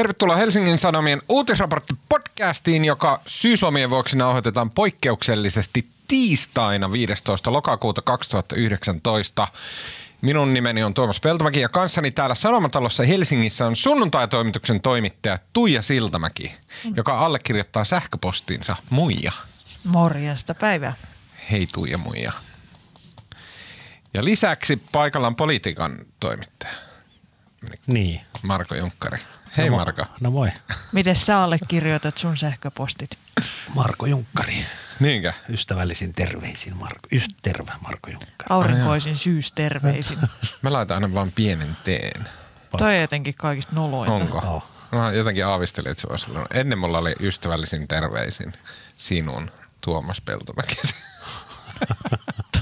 Tervetuloa Helsingin Sanomien uutisraportti podcastiin, joka syyslomien vuoksi nauhoitetaan poikkeuksellisesti tiistaina 15. lokakuuta 2019. Minun nimeni on Tuomas Peltomäki ja kanssani täällä Sanomatalossa Helsingissä on sunnuntai-toimituksen toimittaja Tuija Siltamäki, joka allekirjoittaa sähköpostinsa muija. Morjesta päivää. Hei Tuija muija. Ja lisäksi paikallaan politiikan toimittaja Niin. Marko Junkkari. Hei no, Marko. No moi. Miten sä allekirjoitat sun sähköpostit? Marko Junkkari. Niinkö? Ystävällisin terveisin Marko. Yst, terve Marko Junkkari. Aurinkoisin syysterveisin. Mä laitan aina vaan pienen teen. Toi on jotenkin kaikista nolointa. Onko? Oh. Mä jotenkin aavistelin, että se voisi olla. Ennen mulla oli ystävällisin terveisin sinun Tuomas Peltomäki.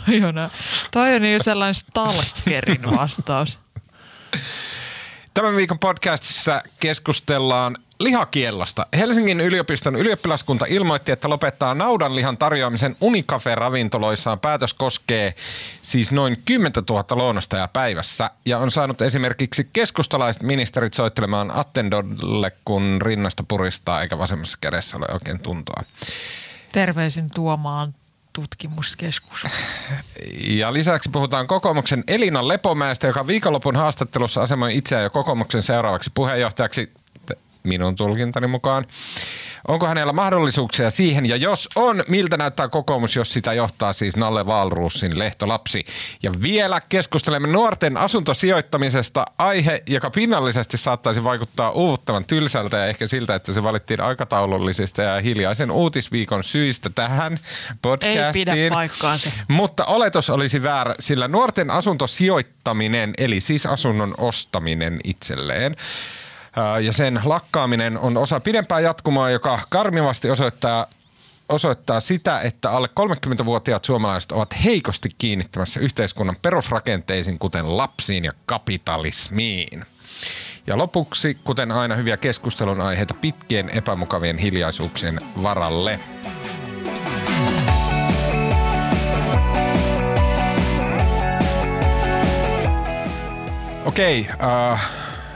Toi on, toi on jo sellainen stalkerin vastaus. Tämän viikon podcastissa keskustellaan lihakiellosta. Helsingin yliopiston ylioppilaskunta ilmoitti, että lopettaa naudanlihan tarjoamisen Unicafe-ravintoloissaan. Päätös koskee siis noin 10 000 lounastajaa päivässä ja on saanut esimerkiksi keskustalaiset ministerit soittelemaan Attendolle, kun rinnasta puristaa eikä vasemmassa kädessä ole oikein tuntoa. Terveisin Tuomaan tutkimuskeskus. Ja lisäksi puhutaan kokoomuksen Elina Lepomäestä, joka viikonlopun haastattelussa asemoi itseään jo kokoomuksen seuraavaksi puheenjohtajaksi minun tulkintani mukaan. Onko hänellä mahdollisuuksia siihen ja jos on, miltä näyttää kokoomus, jos sitä johtaa siis Nalle Valruusin lehtolapsi. Ja vielä keskustelemme nuorten asuntosijoittamisesta, aihe, joka pinnallisesti saattaisi vaikuttaa uuvuttavan tylsältä ja ehkä siltä, että se valittiin aikataulullisista ja hiljaisen uutisviikon syistä tähän podcastiin. Ei pidä paikkaansa. Mutta oletus olisi väärä, sillä nuorten asuntosijoittaminen, eli siis asunnon ostaminen itselleen, ja sen lakkaaminen on osa pidempää jatkumoa, joka karmivasti osoittaa osoittaa sitä, että alle 30-vuotiaat suomalaiset ovat heikosti kiinnittämässä yhteiskunnan perusrakenteisiin, kuten lapsiin ja kapitalismiin. Ja lopuksi, kuten aina, hyviä keskustelun aiheita pitkien epämukavien hiljaisuuksien varalle. Okei, äh,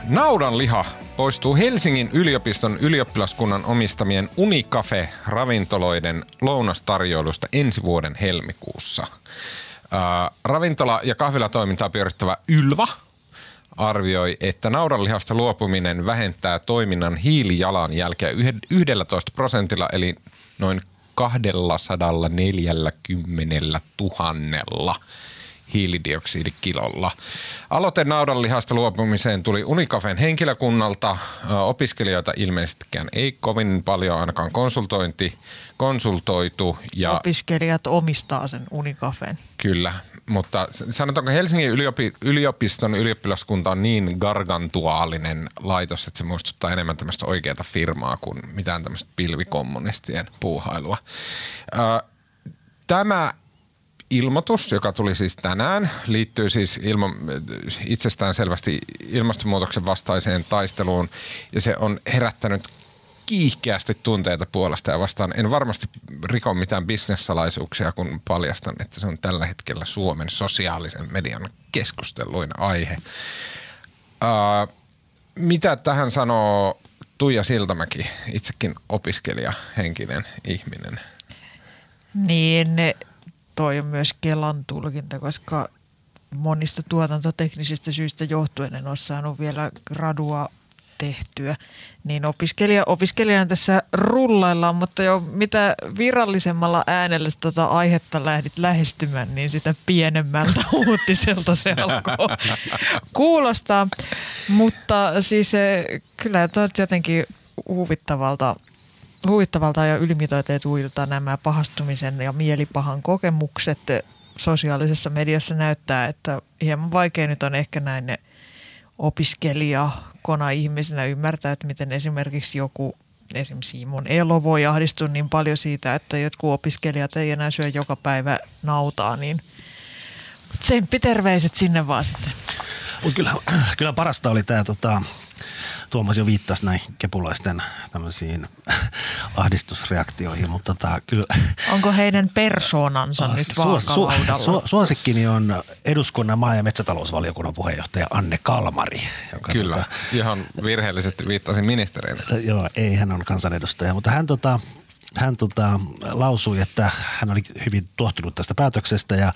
naudanliha poistuu Helsingin yliopiston ylioppilaskunnan omistamien Unicafe-ravintoloiden lounastarjoilusta ensi vuoden helmikuussa. Ää, ravintola- ja kahvilatoimintaa pyörittävä Ylva arvioi, että naudanlihasta luopuminen vähentää toiminnan hiilijalanjälkeä 11 prosentilla, eli noin 240 000 hiilidioksidikilolla. Aloite naudanlihasta luopumiseen tuli Unicafen henkilökunnalta. Opiskelijoita ilmeisestikään ei kovin paljon ainakaan konsultointi, konsultoitu. Ja Opiskelijat omistaa sen Unicafen. Kyllä, mutta sanotaanko Helsingin yliopi, yliopiston ylioppilaskunta on niin gargantuaalinen laitos, että se muistuttaa enemmän tämmöistä oikeaa firmaa kuin mitään tämmöistä pilvikommunistien puuhailua. Tämä ilmoitus, joka tuli siis tänään, liittyy siis ilma, itsestään selvästi ilmastonmuutoksen vastaiseen taisteluun ja se on herättänyt kiihkeästi tunteita puolesta ja vastaan. En varmasti riko mitään bisnessalaisuuksia, kun paljastan, että se on tällä hetkellä Suomen sosiaalisen median keskusteluin aihe. Uh, mitä tähän sanoo Tuija Siltamäki, itsekin opiskelija, henkinen ihminen? Niin toi on myös Kelan tulkinta, koska monista tuotantoteknisistä syistä johtuen en ole saanut vielä gradua tehtyä. Niin opiskelija, opiskelijana tässä rullaillaan, mutta jo mitä virallisemmalla äänellä tuota aihetta lähdit lähestymään, niin sitä pienemmältä uutiselta se alkoi kuulostaa. Mutta siis eh, kyllä tuo jotenkin huvittavalta huvittavalta ja ylimitoitetuilta nämä pahastumisen ja mielipahan kokemukset sosiaalisessa mediassa näyttää, että hieman vaikea nyt on ehkä näin opiskelija kona ihmisenä ymmärtää, että miten esimerkiksi joku esimerkiksi Simon Elo voi ahdistua niin paljon siitä, että jotkut opiskelijat ei enää syö joka päivä nautaa, niin tsemppi terveiset sinne vaan sitten. Mutta kyllä, kyllä parasta oli tämä, tota, Tuomas jo viittasi näihin kepulaisten tämmöisiin ahdistusreaktioihin, mutta tota, kyllä... Onko heidän persoonansa nyt vaakalaudalla? Su, su, suosikkini on eduskunnan maa- ja metsätalousvaliokunnan puheenjohtaja Anne Kalmari. Joka kyllä, tota, ihan virheellisesti viittasin ministeriin. Joo, ei, hän on kansanedustaja, mutta hän tota, hän tota, lausui, että hän oli hyvin tuottunut tästä päätöksestä ja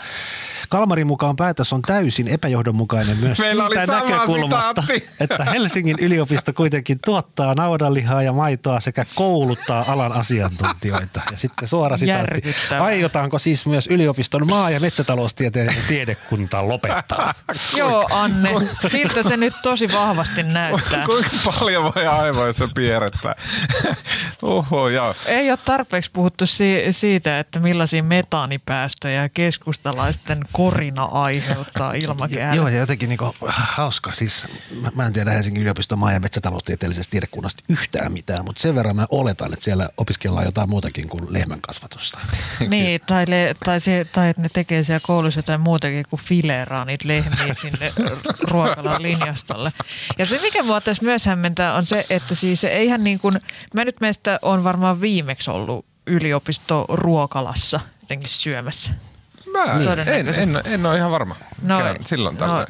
Kalmarin mukaan päätös on täysin epäjohdonmukainen myös Meillä siitä näkökulmasta, sitaatti. että Helsingin yliopisto kuitenkin tuottaa naudanlihaa ja maitoa sekä kouluttaa alan asiantuntijoita. Ja sitten suora sitaatti. Aiotaanko siis myös yliopiston maa- ja metsätaloustieteen tiedekunta lopettaa? Joo, Anne. Siltä se nyt tosi vahvasti näyttää. Kuinka paljon voi aivoissa pierrettää? Oho, joo. Ei ole tarpeeksi puhuttu si- siitä, että millaisia metaanipäästöjä keskustalaisten korina aiheuttaa ilmakehälle. Joo, ja jotenkin niinku, hauska. Siis mä, mä en tiedä Helsingin yliopiston maa- ja metsätaloustieteellisestä tiedekunnasta yhtään mitään, mutta sen verran mä oletan, että siellä opiskellaan jotain muutakin kuin lehmän kasvatusta. Niin, tai, le, tai, se, tai että ne tekee siellä koulussa jotain muutakin kuin fileeraa niitä lehmiä sinne ruokalan linjastolle. Ja se, mikä mua tässä myös hämmentää, on se, että siis eihän niin kuin, mä nyt meistä on varmaan viimeksi ollut yliopistoruokalassa jotenkin syömässä. Mä en, en, en ole ihan varma. No, silloin no,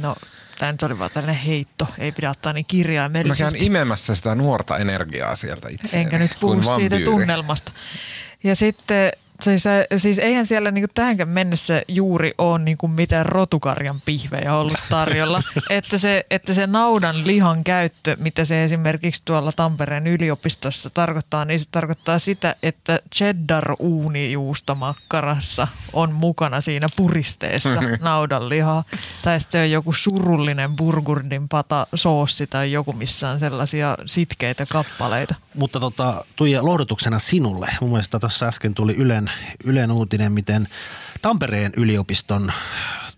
no, tämä nyt oli vaan tällainen heitto. Ei pidä ottaa niin kirjaimellisesti. Mä käyn imemässä sitä nuorta energiaa sieltä itse. Enkä nyt puhu siitä tunnelmasta. Ja sitten Siis, siis eihän siellä niinku tähänkään mennessä juuri ole niinku mitään rotukarjan pihvejä ollut tarjolla. että, se, että se naudan lihan käyttö, mitä se esimerkiksi tuolla Tampereen yliopistossa tarkoittaa, niin se tarkoittaa sitä, että cheddar-uunijuustomakkarassa on mukana siinä puristeessa naudan lihaa. Tai sitten on joku surullinen burgundin pata soossi tai joku, missä on sellaisia sitkeitä kappaleita. Mutta tota, Tuija, lohdutuksena sinulle. Mun mielestä tuossa äsken tuli Ylen, Ylen uutinen, miten Tampereen yliopiston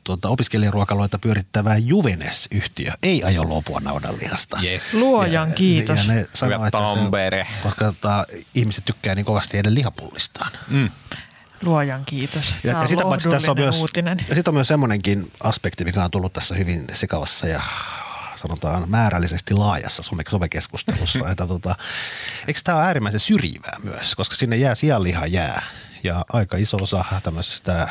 tuota, opiskelijaruokaloita pyörittävä Juvenes-yhtiö ei aio luopua naudanlihasta. Yes. Luojan ja, kiitos. Ja ne sanoo, Hyvä että Tampere. se, koska tota, ihmiset tykkää niin kovasti heidän lihapullistaan. Mm. Luojan kiitos. Ja, ja sitä paitsi tässä on myös, uutinen. ja sit on myös semmoinenkin aspekti, mikä on tullut tässä hyvin sekavassa ja sanotaan määrällisesti laajassa some- somekeskustelussa. että tota, eikö tämä ole äärimmäisen syrjivää myös, koska sinne jää sianliha jää ja aika iso osa tämmöisestä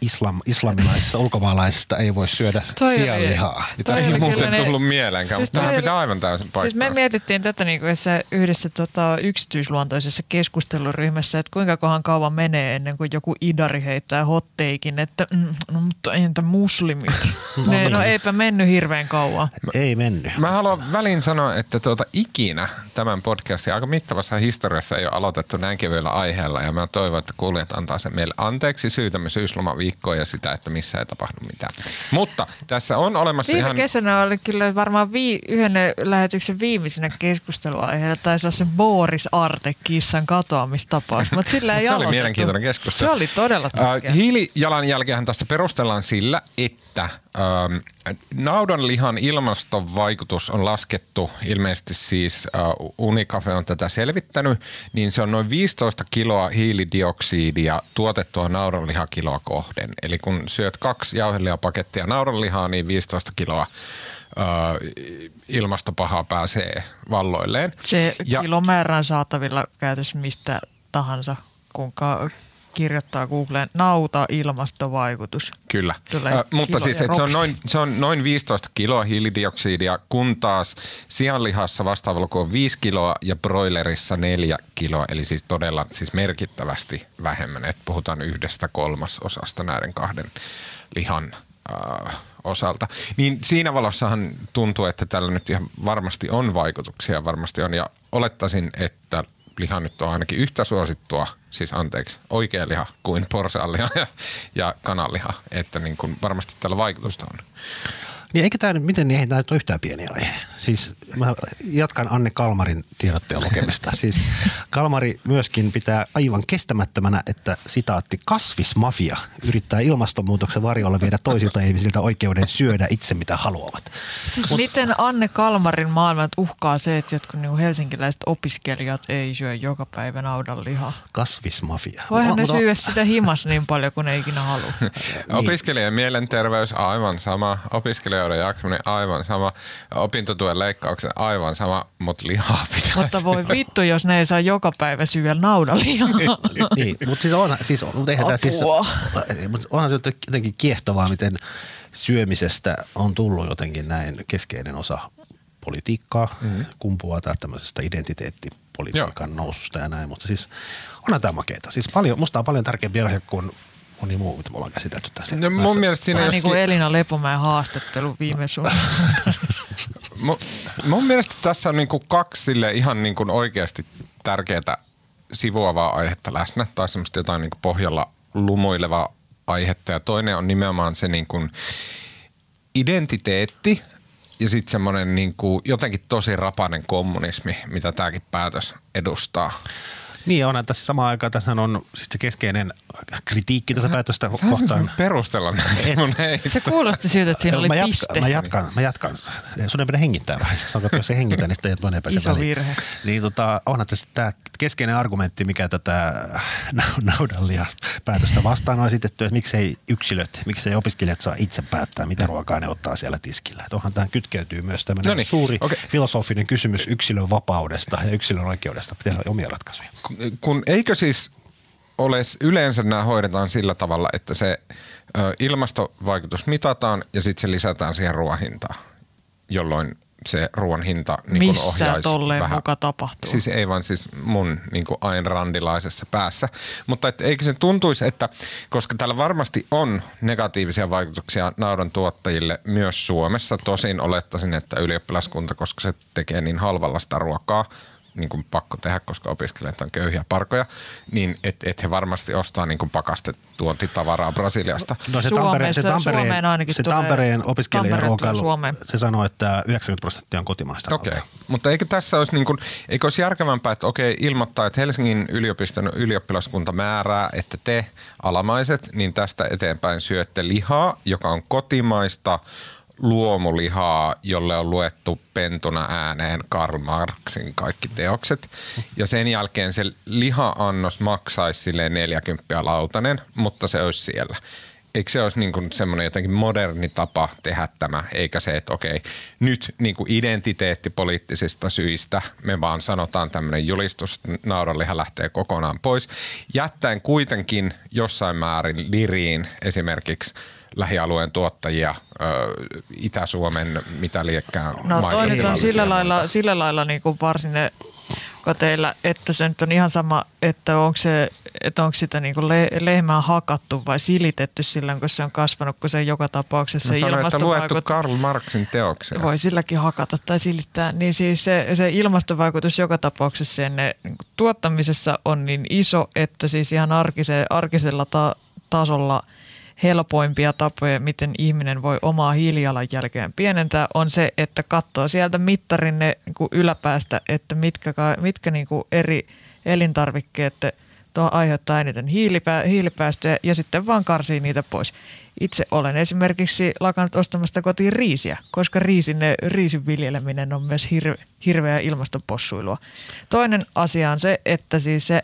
islam, islamilaisista ulkomaalaisista ei voi syödä Toi sianlihaa. Tämä ei muuten ne- tullut mieleenkään, Siis mutta tämä pitää aivan täysin paikkaa. Siis me mietittiin tätä niin kuin yhdessä, yhdessä tota, yksityisluontoisessa keskusteluryhmässä, että kuinka kohan kauan menee ennen kuin joku idari heittää hotteikin, että mm, no mutta entä muslimit? ne, no eipä mennyt hirveän kauan. Ei mennyt. Mä haluan väliin sanoa, että tuota, ikinä tämän podcastin aika mittavassa historiassa ei ole aloitettu näin kevyellä aiheella ja mä toivon, että kuulijat antaa sen meille anteeksi syytämme syyslomaviikkoa ja sitä, että missä ei tapahdu mitään. Mutta tässä on olemassa Viime ihan... kesänä oli kyllä varmaan vii, yhden lähetyksen viimeisenä keskusteluaiheena taisi olla se Boris Arte kissan katoamistapaus, mutta sillä ei se oli mielenkiintoinen keskustelu. Se oli todella tärkeä. Äh, hiilijalanjälkeähän tässä perustellaan sillä, että ähm, naudanlihan ilmastovaikutus on laskettu, ilmeisesti siis äh, Unicafe on tätä selvittänyt, niin se on noin 15 kiloa hiilidioksidia tuotettua naudanlihakiloa kohden. Eli kun syöt kaksi jauhelihapakettia naudanlihaa, niin 15 kiloa äh, ilmastopahaa pääsee valloilleen. Se Ja- kilomäärä on saatavilla käytössä mistä tahansa, kun ka- kirjoittaa Googleen nauta ilmastovaikutus. Kyllä, Tulee Ö, mutta siis et se, on noin, se on noin 15 kiloa hiilidioksidia, kun taas sianlihassa vastaava luku on 5 kiloa ja broilerissa 4 kiloa, eli siis todella siis merkittävästi vähemmän. Et puhutaan yhdestä kolmasosasta näiden kahden lihan äh, osalta. Niin siinä valossahan tuntuu, että tällä nyt ihan varmasti on vaikutuksia, varmasti on, ja olettaisin, että liha nyt on ainakin yhtä suosittua, siis anteeksi, oikea liha kuin porsaanliha ja, ja kananliha, että niin kuin varmasti tällä vaikutusta on. Niin eikä tämä nyt, miten niin ei tämä nyt ole yhtään pieni aihe. Siis mä jatkan Anne Kalmarin tiedotteen lukemista. Siis Kalmari myöskin pitää aivan kestämättömänä, että sitaatti kasvismafia yrittää ilmastonmuutoksen varjolla viedä toisilta ihmisiltä oikeuden syödä itse mitä haluavat. Siis Mut, miten Anne Kalmarin maailman uhkaa se, että jotkut niin helsinkiläiset opiskelijat ei syö joka päivä naudanlihaa? Kasvismafia. Voihan ne syödä sitä himas niin paljon, kun ne ikinä halua. niin. Opiskelijan mielenterveys aivan sama, opiskelijoiden jaksaminen aivan sama, opintotuen leikkauksen aivan sama, mutta lihaa pitää Mutta voi vittu, jos ne ei saa joka päivä syödä naudanlihaa. niin, mutta siis, on, siis, mutta eihän tämä siis, mutta onhan se jotenkin kiehtovaa, miten syömisestä on tullut jotenkin näin keskeinen osa politiikkaa, mm-hmm. kumpuaa tämä tämmöisestä identiteettipolitiikan Joo. noususta ja näin, mutta siis onhan tämä makeeta. Siis paljon, musta on paljon tärkeämpi aihe kuin moni muu, mitä me ollaan käsitelty tässä. No, mun mielestä siinä Vähän niin kuin Elina Lepomäen haastattelu viime suunnitelmassa. mun, mun mielestä tässä on niin kuin kaksi sille ihan niin kuin oikeasti tärkeää sivuavaa aihetta läsnä tai semmoista jotain niin kuin pohjalla lumoilevaa aihetta ja toinen on nimenomaan se niin kuin identiteetti ja sitten semmoinen niin kuin jotenkin tosi rapainen kommunismi, mitä tämäkin päätös edustaa. Niin, onhan tässä samaan aikaan tässä on siis se keskeinen kritiikki tässä päätöstä sä kohtaan. perustella näitä Se kuulosti siltä, että siinä oli mä jatka, piste. Mä jatkan, mä jatkan. Sun ei pidä hengittää vähän. Sanotaan, että jos ei hengitä, niin sitten toinen pääsee Iso väliin. virhe. Niin tota, onhan tässä tämä keskeinen argumentti, mikä tätä naudanlia päätöstä vastaan on esitetty, että miksei yksilöt, miksei opiskelijat saa itse päättää, mitä ruokaa ne ottaa siellä tiskillä. Että onhan tähän kytkeytyy myös tämmöinen Noniin, suuri okei. filosofinen kysymys yksilön vapaudesta ja yksilön oikeudesta tehdä omia ratkaisuja. Kun eikö siis ole yleensä nämä hoidetaan sillä tavalla, että se ö, ilmastovaikutus mitataan ja sitten se lisätään siihen ruoan hintaan, jolloin se ruoan hinta niin Missä ohjaisi tolleen vähän. muka tapahtuu? Siis ei vaan siis mun niin Ayn Randilaisessa päässä. Mutta et, eikö se tuntuisi, että koska tällä varmasti on negatiivisia vaikutuksia naudan tuottajille myös Suomessa, tosin olettaisin, että ylioppilaskunta, koska se tekee niin halvalla sitä ruokaa, niin kuin pakko tehdä, koska opiskelijat on köyhiä parkoja, niin että et he varmasti ostaa niin kuin pakastettuontitavaraa Brasiliasta. No se Suomessa- Tampereen, se Tampereen, Suomeen se Tampereen Tampere opiskelijaruokailu, se sanoo, että 90 prosenttia on kotimaista Okei, nautaa. mutta eikö tässä olisi, niin kuin, eikö olisi järkevämpää, että okei, ilmoittaa, että Helsingin yliopiston ylioppilaskunta määrää, että te alamaiset, niin tästä eteenpäin syötte lihaa, joka on kotimaista luomulihaa, jolle on luettu pentuna ääneen Karl Marxin kaikki teokset. Ja sen jälkeen se liha-annos maksaisi silleen 40 lautanen, mutta se olisi siellä. Eikö se olisi niin kuin semmoinen jotenkin moderni tapa tehdä tämä, eikä se, että okei, nyt niin kuin identiteettipoliittisista syistä me vaan sanotaan tämmöinen julistus, että naudanliha lähtee kokonaan pois, jättäen kuitenkin jossain määrin liriin esimerkiksi lähialueen tuottajia, Itä-Suomen, mitä liekkää No toi nyt on sillä lailla, sillä lailla niin kuin varsinen teillä, että se nyt on ihan sama, että onko, se, että onko sitä niin kuin le, lehmää hakattu vai silitetty silloin, kun se on kasvanut, kun se joka tapauksessa se sanoin, että luettu. Karl Marxin teoksia. Voi silläkin hakata tai silittää. Niin siis se, se ilmastovaikutus joka tapauksessa sen niin tuottamisessa on niin iso, että siis ihan arkise, arkisella ta, tasolla helpoimpia tapoja, miten ihminen voi omaa hiilijalanjälkeään pienentää, on se, että katsoo sieltä mittarin niin yläpäästä, että mitkä, mitkä niin kuin eri elintarvikkeet tuo aiheuttaa eniten hiilipää, hiilipäästöjä ja sitten vaan karsii niitä pois. Itse olen esimerkiksi lakannut ostamasta kotiin riisiä, koska riisin, riisin viljeleminen on myös hirve, hirveä ilmastopossuilua. Toinen asia on se, että siis se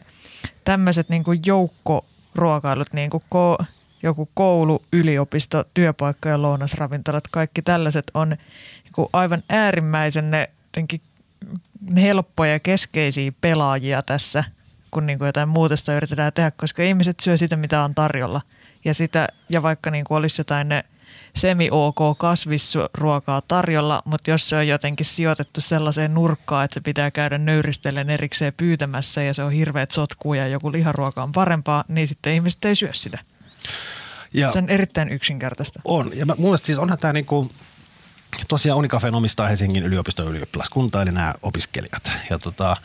tämmöiset niin joukkoruokailut, niin kuin ko, joku koulu, yliopisto, työpaikka ja lounasravintolat, kaikki tällaiset on niin kuin aivan äärimmäisen ne helppoja ja keskeisiä pelaajia tässä, kun niin kuin jotain muutosta yritetään tehdä, koska ihmiset syö sitä, mitä on tarjolla. Ja, sitä, ja vaikka niin kuin olisi jotain ne semi-ok kasvisruokaa tarjolla, mutta jos se on jotenkin sijoitettu sellaiseen nurkkaan, että se pitää käydä nöyristellen erikseen pyytämässä ja se on hirveät sotkuu ja joku liharuoka on parempaa, niin sitten ihmiset ei syö sitä. Ja Se on erittäin yksinkertaista. on. Ja mä, mun mielestä siis onhan tämä niinku, tosiaan Unicafeen omistaa Helsingin yliopiston ylioppilaskunta, eli nämä opiskelijat. Ja tota,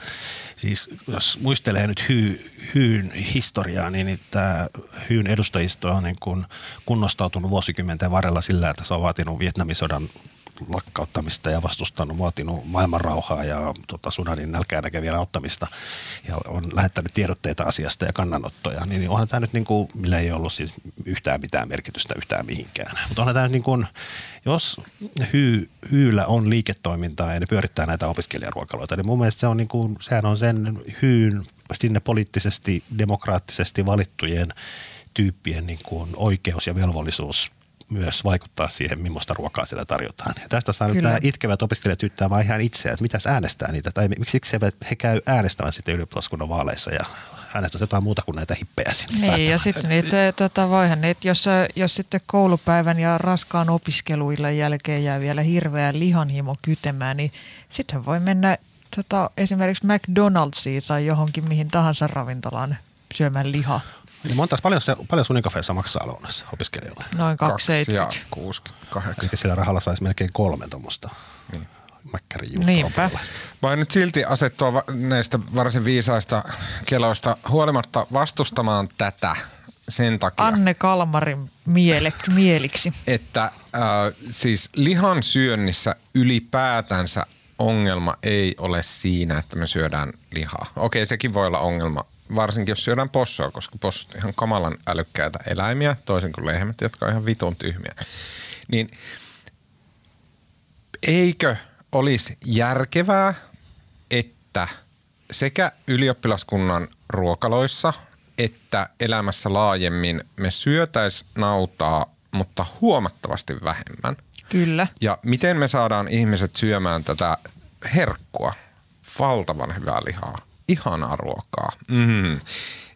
siis jos muistelee nyt hy, Hyyn historiaa, niin, niin tämä Hyyn edustajisto on niin kuin kunnostautunut vuosikymmenten varrella sillä, että se on vaatinut Vietnamin sodan lakkauttamista ja vastustanut, vaatinut maailmanrauhaa ja tota, Sudanin nälkää näkevien auttamista ja on lähettänyt tiedotteita asiasta ja kannanottoja, niin onhan tämä nyt niin kuin, millä ei ollut siis yhtään mitään merkitystä yhtään mihinkään. Mutta onhan tämä nyt niin kuin, jos hyy, Hyyllä on liiketoimintaa ja ne pyörittää näitä opiskelijaruokaloita, niin mun mielestä se on niin kuin, sehän on sen Hyyn sinne poliittisesti, demokraattisesti valittujen tyyppien niin kuin oikeus ja velvollisuus myös vaikuttaa siihen, millaista ruokaa siellä tarjotaan. Ja tästä saa nyt nämä itkevät opiskelijat yttää vaan ihan itse, että mitäs äänestää niitä, tai miksi he käy äänestämään sitten ylioppilaskunnan vaaleissa ja äänestäisi jotain muuta kuin näitä hippejä sinne Niin, ja sitten niitä, tota, voihan niitä, jos, jos sitten koulupäivän ja raskaan opiskeluilla jälkeen jää vielä hirveä lihanhimo kytemään, niin sitten voi mennä tota, esimerkiksi McDonald'siin tai johonkin mihin tahansa ravintolaan syömään lihaa. Niin monta, paljon, se, paljon sun kafeessa maksaa lounassa opiskelijoille? Noin 270. 68. Eli sillä rahalla saisi melkein kolme tuommoista. Niin. Niinpä. Vai nyt silti asettua näistä varsin viisaista keloista huolimatta vastustamaan tätä sen takia. Anne Kalmarin miele, mieliksi. Että äh, siis lihan syönnissä ylipäätänsä ongelma ei ole siinä, että me syödään lihaa. Okei, sekin voi olla ongelma varsinkin jos syödään possoa, koska possut ihan kamalan älykkäitä eläimiä, toisin kuin lehmät, jotka on ihan vitun tyhmiä. Niin eikö olisi järkevää, että sekä ylioppilaskunnan ruokaloissa että elämässä laajemmin me syötäis nautaa, mutta huomattavasti vähemmän. Kyllä. Ja miten me saadaan ihmiset syömään tätä herkkua, valtavan hyvää lihaa? Ihanaa ruokaa. Mm.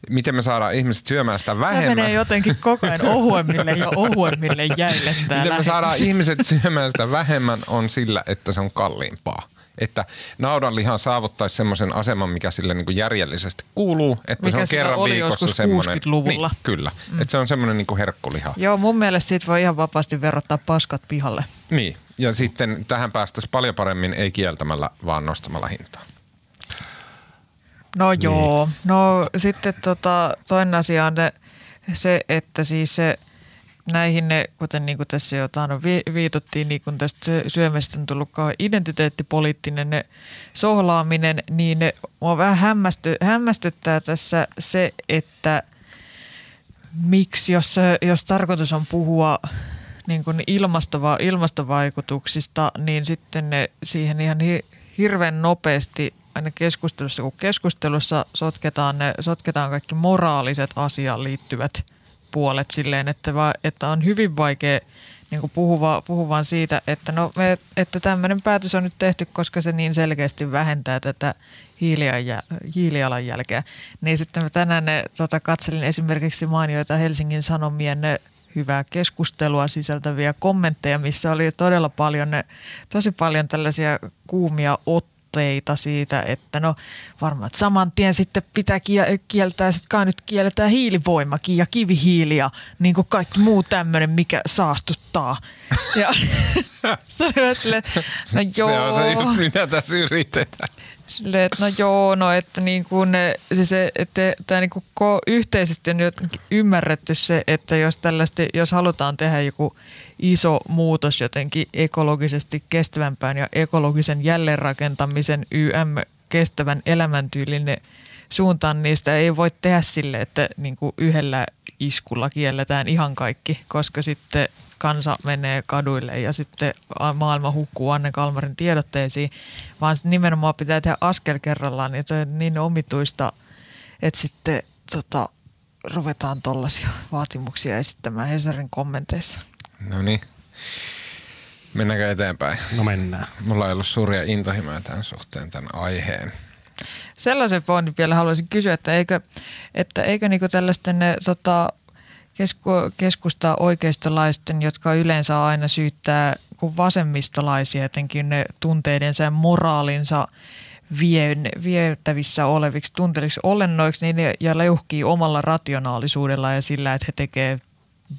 Miten me saadaan ihmiset syömään sitä vähemmän? Tämä menee jotenkin koko ajan ohuemmille ja ohuemmille jäille Miten me saadaan ihmiset syömään sitä vähemmän on sillä, että se on kalliimpaa että naudanlihan saavuttaisi semmoisen aseman, mikä sille niin kuin järjellisesti kuuluu, että mikä se on kerran oli viikossa semmoinen. Niin, kyllä, mm. että se on semmoinen niin kuin herkkuliha. Joo, mun mielestä siitä voi ihan vapaasti verottaa paskat pihalle. Niin, ja sitten tähän päästäisiin paljon paremmin ei kieltämällä, vaan nostamalla hintaa. No niin. joo. No sitten tota, toinen asia on se, että siis se, näihin ne, kuten niin kuin tässä jo taanut viitottiin, niin kun tästä syömästä on tullut identiteettipoliittinen ne sohlaaminen, niin ne, mua vähän hämmästy, hämmästyttää tässä se, että miksi, jos, jos tarkoitus on puhua niin kuin ilmastova, ilmastovaikutuksista, niin sitten ne siihen ihan hi, hirveän nopeasti aina keskustelussa kun keskustelussa sotketaan, ne, sotketaan kaikki moraaliset asiaan liittyvät puolet silleen, että, va, että on hyvin vaikea niin puhua, puhua siitä, että, no, me, että tämmöinen päätös on nyt tehty, koska se niin selkeästi vähentää tätä hiilijalanjälkeä. Niin sitten tänään ne, tota, katselin esimerkiksi mainioita Helsingin Sanomien ne hyvää keskustelua sisältäviä kommentteja, missä oli todella paljon, ne, tosi paljon tällaisia kuumia ot otteita siitä, että no varmaan että saman tien sitten pitää kieltää, sitten kai nyt kielletään hiilivoimakin ja kivihiili ja niin kuin kaikki muu tämmöinen, mikä saastuttaa. Ja se oli sille, no joo. Se on se just mitä tässä yritetään. Silleen, että no joo, no että niin kuin ne, siis että tämä niin kuin yhteisesti on ymmärretty se, että jos tällaista, jos halutaan tehdä joku iso muutos jotenkin ekologisesti kestävämpään ja ekologisen jälleenrakentamisen YM kestävän elämäntyylin suuntaan, niin sitä ei voi tehdä sille, että niin kuin yhdellä iskulla kielletään ihan kaikki, koska sitten kansa menee kaduille ja sitten maailma hukkuu Anne Kalmarin tiedotteisiin, vaan nimenomaan pitää tehdä askel kerrallaan, niin se on niin omituista, että sitten tota, ruvetaan tuollaisia vaatimuksia esittämään Hesarin kommenteissa. No niin. Mennäänkö eteenpäin? No mennään. Mulla ei ollut suuria intohimoja tämän suhteen, tämän aiheen. Sellaisen pointin vielä haluaisin kysyä, että eikö, että eikö niinku tällaisten tota, kesku, keskusta oikeistolaisten, jotka yleensä aina syyttää kuin vasemmistolaisia jotenkin ne tunteidensa ja moraalinsa vien, vietävissä oleviksi tunteellisiksi olennoiksi niin ne, ja leuhkii omalla rationaalisuudella ja sillä, että he tekevät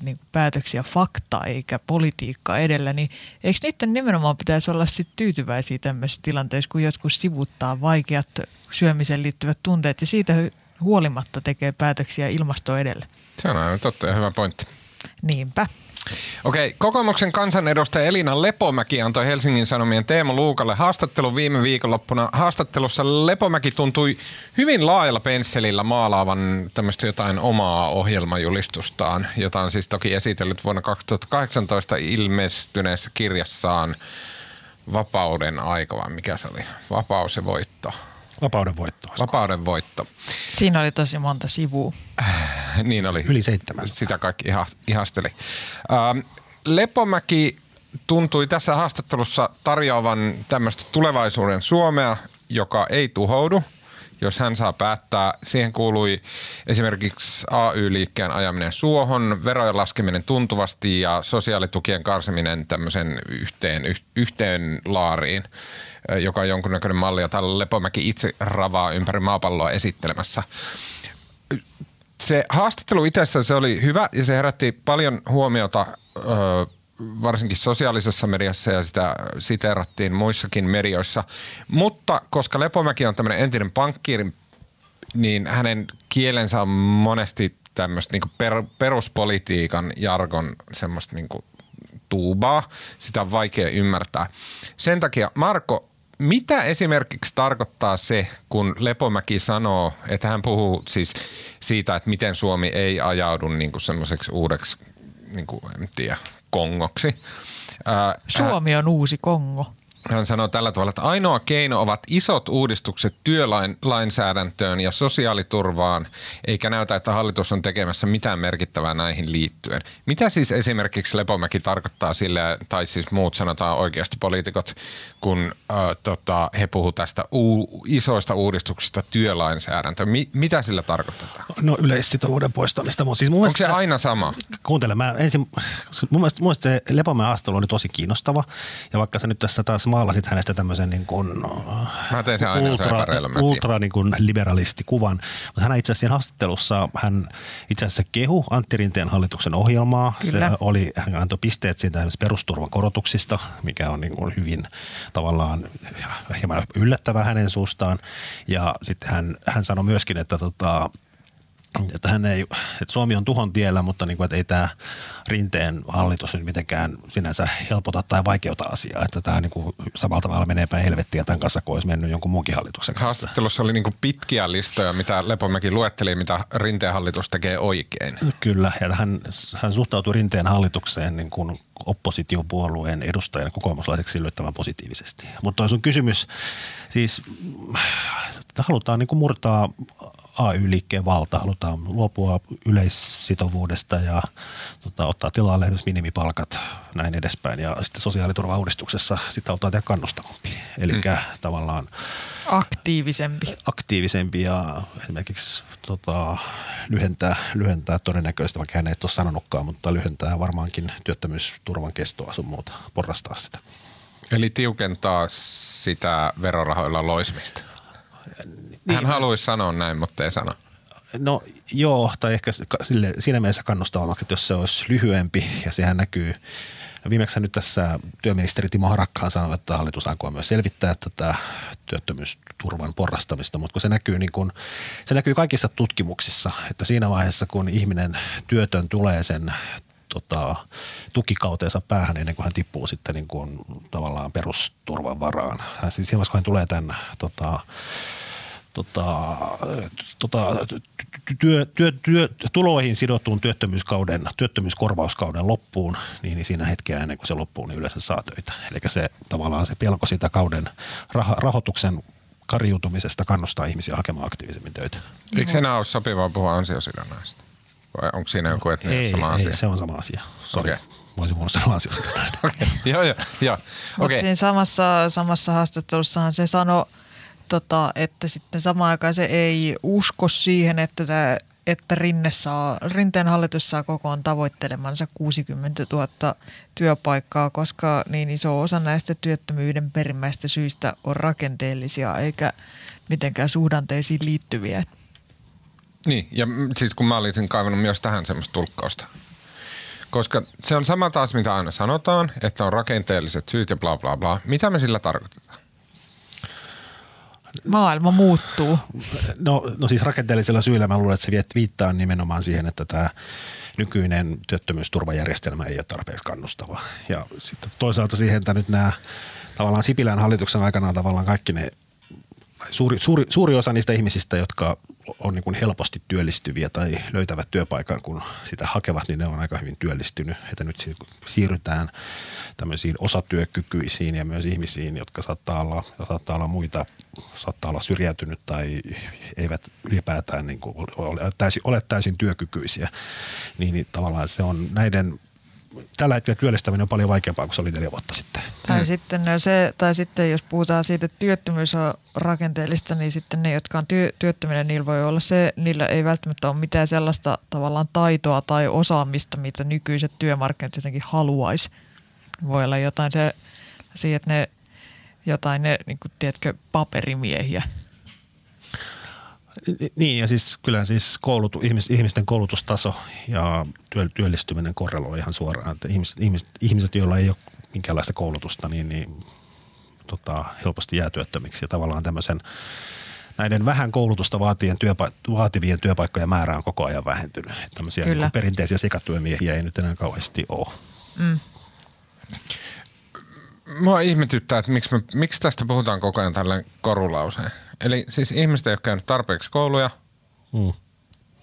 niin päätöksiä fakta eikä politiikka edellä, niin eikö niiden nimenomaan pitäisi olla sit tyytyväisiä tämmöisissä tilanteissa, kun jotkut sivuttaa vaikeat syömiseen liittyvät tunteet ja siitä huolimatta tekee päätöksiä ilmasto edellä? Se on aina totta ja hyvä pointti. Niinpä. Okei, kokoomuksen kansanedustaja Elina Lepomäki antoi Helsingin Sanomien Teemu Luukalle haastattelun viime viikonloppuna. Haastattelussa Lepomäki tuntui hyvin laajalla pensselillä maalaavan tämmöistä jotain omaa ohjelmajulistustaan, jota on siis toki esitellyt vuonna 2018 ilmestyneessä kirjassaan Vapauden aika, vai mikä se oli? Vapaus ja voitto. Vapauden voitto. Vapauden voitto. Siinä oli tosi monta sivua. niin oli. Yli seitsemän. Sitä kaikki iha, ihasteli. Ähm, Lepomäki tuntui tässä haastattelussa tarjoavan tämmöistä tulevaisuuden Suomea, joka ei tuhoudu, jos hän saa päättää. Siihen kuului esimerkiksi AY-liikkeen ajaminen suohon, verojen laskeminen tuntuvasti ja sosiaalitukien karsiminen tämmöisen yhteen, yhteen laariin joka on jonkunnäköinen malli, jota Lepomäki itse ravaa ympäri maapalloa esittelemässä. Se haastattelu itsessään se oli hyvä ja se herätti paljon huomiota varsinkin sosiaalisessa mediassa ja sitä siteerattiin muissakin medioissa. Mutta koska Lepomäki on tämmöinen entinen pankkiiri, niin hänen kielensä on monesti tämmöistä niinku per, peruspolitiikan jargon semmoista niinku tuubaa. Sitä on vaikea ymmärtää. Sen takia Marko mitä esimerkiksi tarkoittaa se, kun Lepomäki sanoo, että hän puhuu siis siitä, että miten Suomi ei ajaudu niin kuin semmoiseksi uudeksi, niin kuin, en tiedä, Kongoksi. Suomi on uusi Kongo. Hän sanoo tällä tavalla, että ainoa keino ovat isot uudistukset työlainsäädäntöön ja sosiaaliturvaan, eikä näytä, että hallitus on tekemässä mitään merkittävää näihin liittyen. Mitä siis esimerkiksi Lepomäki tarkoittaa sille, tai siis muut sanotaan oikeasti poliitikot, kun äh, tota, he puhuvat tästä u- isoista uudistuksista työlainsäädäntöön? Mi- mitä sillä tarkoittaa? No yleissitovuuden poistamista. Mutta siis mun Onko se aina sama? Kuuntele, mä ensin, mun mielestä, mun mielestä se Lepomäen haastelu oli tosi kiinnostava, ja vaikka se nyt tässä taas maalasit hänestä tämmöisen niin kuin, Mä teen sen aina ultra, ultra niin kuin liberalistikuvan. Mutta hän itse asiassa haastattelussa, hän itse asiassa kehu Antti Rinteen hallituksen ohjelmaa. Kyllä. Se oli, hän antoi pisteet siitä perusturvan korotuksista, mikä on niin kuin hyvin tavallaan hieman yllättävä hänen suustaan. Ja sitten hän, hän sanoi myöskin, että tota, että, hän ei, että Suomi on tuhon tiellä, mutta niin kuin, että ei tämä rinteen hallitus nyt mitenkään sinänsä helpota tai vaikeuta asiaa. Että tämä niin kuin samalla tavalla menee päin helvettiä tämän kanssa, kun olisi mennyt jonkun muunkin hallituksen kanssa. Haastattelussa oli niin kuin pitkiä listoja, mitä Lepomäki luetteli, mitä rinteen hallitus tekee oikein. Kyllä, ja hän, hän suhtautui rinteen hallitukseen niin kuin oppositiopuolueen edustajan kokoomuslaiseksi yllättävän positiivisesti. Mutta on kysymys, siis halutaan niin kuin murtaa AY-liikkeen valta. Halutaan luopua yleissitovuudesta ja tota, ottaa tilalle esimerkiksi minimipalkat näin edespäin. Ja sitten sosiaaliturvauudistuksessa sitä halutaan tehdä kannustavampi. Eli mm. tavallaan aktiivisempi. Aktiivisempi ja esimerkiksi tota, lyhentää, lyhentää todennäköisesti, vaikka hän ei ole sanonutkaan, mutta lyhentää varmaankin työttömyysturvan kestoa sun muuta, porrastaa sitä. Eli tiukentaa sitä verorahoilla loismista. Hän niin. haluaisi sanoa näin, mutta ei sano. No joo, tai ehkä sille, siinä mielessä kannustavammaksi, että jos se olisi lyhyempi ja sehän näkyy Viimeksi nyt tässä työministeri Timo Harakkaan sanoi, että hallitus aikoo myös selvittää tätä työttömyysturvan porrastamista, mutta kun se näkyy, niin kun, se näkyy kaikissa tutkimuksissa, että siinä vaiheessa kun ihminen työtön tulee sen tota, tukikauteensa päähän ennen kuin hän tippuu sitten niin kuin, tavallaan perusturvan varaan. Siis siinä kun hän tulee tämän tota, tota, tota, työ, työ, työ, tuloihin sidottuun työttömyyskauden, työttömyyskorvauskauden loppuun, niin, niin siinä hetkeä ennen kuin se loppuu, niin yleensä saa töitä. Eli se tavallaan se pelko siitä kauden rah- rahoituksen kariutumisesta kannustaa ihmisiä hakemaan aktiivisemmin töitä. Eikö enää ole sopivaa puhua ansiosidonnaista? Vai onko siinä joku, että ei, sama ei, asia? se on sama asia. Sorry. Okay. Mä olisin voinut sanoa ansiosidonnainen. okay. Joo, joo, joo. Okay. siinä samassa, samassa haastattelussahan se sanoi, tota, että sitten samaan aikaan se ei usko siihen, että tämä että Rinne saa, Rinteen hallitus saa kokoon tavoittelemansa 60 000 työpaikkaa, koska niin iso osa näistä työttömyyden perimmäistä syistä on rakenteellisia eikä mitenkään suhdanteisiin liittyviä. Niin, ja siis kun mä olisin kaivannut myös tähän semmoista tulkkausta. Koska se on sama taas, mitä aina sanotaan, että on rakenteelliset syyt ja bla bla bla. Mitä me sillä tarkoitetaan? Maailma muuttuu. No, no siis rakenteellisilla syillä mä luulen, että se viittaa nimenomaan siihen, että tämä nykyinen työttömyysturvajärjestelmä ei ole tarpeeksi kannustava. Ja sitten toisaalta siihen, että nyt nämä tavallaan Sipilän hallituksen aikana tavallaan kaikki ne suuri, suuri, suuri osa niistä ihmisistä, jotka on niin kuin helposti työllistyviä tai löytävät työpaikan, kun sitä hakevat, niin ne on aika hyvin työllistynyt. Että nyt siirrytään tämmöisiin osatyökykyisiin ja myös ihmisiin, jotka saattaa olla, saattaa olla muita, saattaa olla syrjäytynyt tai eivät ylipäätään niin kuin ole, täysin, ole täysin työkykyisiä. Niin, niin tavallaan se on näiden tällä hetkellä työllistäminen on paljon vaikeampaa kuin se oli neljä vuotta sitten. Tai, hmm. sitten, se, tai sitten jos puhutaan siitä, että työttömyys on rakenteellista, niin sitten ne, jotka on työ, työttöminen, niillä voi olla se, niillä ei välttämättä ole mitään sellaista tavallaan taitoa tai osaamista, mitä nykyiset työmarkkinat jotenkin haluaisi. Voi olla jotain se, siihen, että ne jotain ne, niin kuin, tiedätkö, paperimiehiä – niin ja siis kyllähän siis koulutu, ihmis, ihmisten koulutustaso ja työllistyminen korreloi ihan suoraan. Että ihmiset, ihmiset, ihmiset, joilla ei ole minkäänlaista koulutusta, niin, niin tota, helposti jää työttömiksi ja tavallaan tämmöisen näiden vähän koulutusta vaativien, työpa- vaativien työpaikkojen määrä on koko ajan vähentynyt. Että tämmöisiä niin perinteisiä sekatyömiehiä ei nyt enää kauheasti ole. Mm. Mua ihmetyttää, että miksi, me, miksi tästä puhutaan koko ajan tällä korulauseen. Eli siis ihmiset ei ole käynyt tarpeeksi kouluja, mm.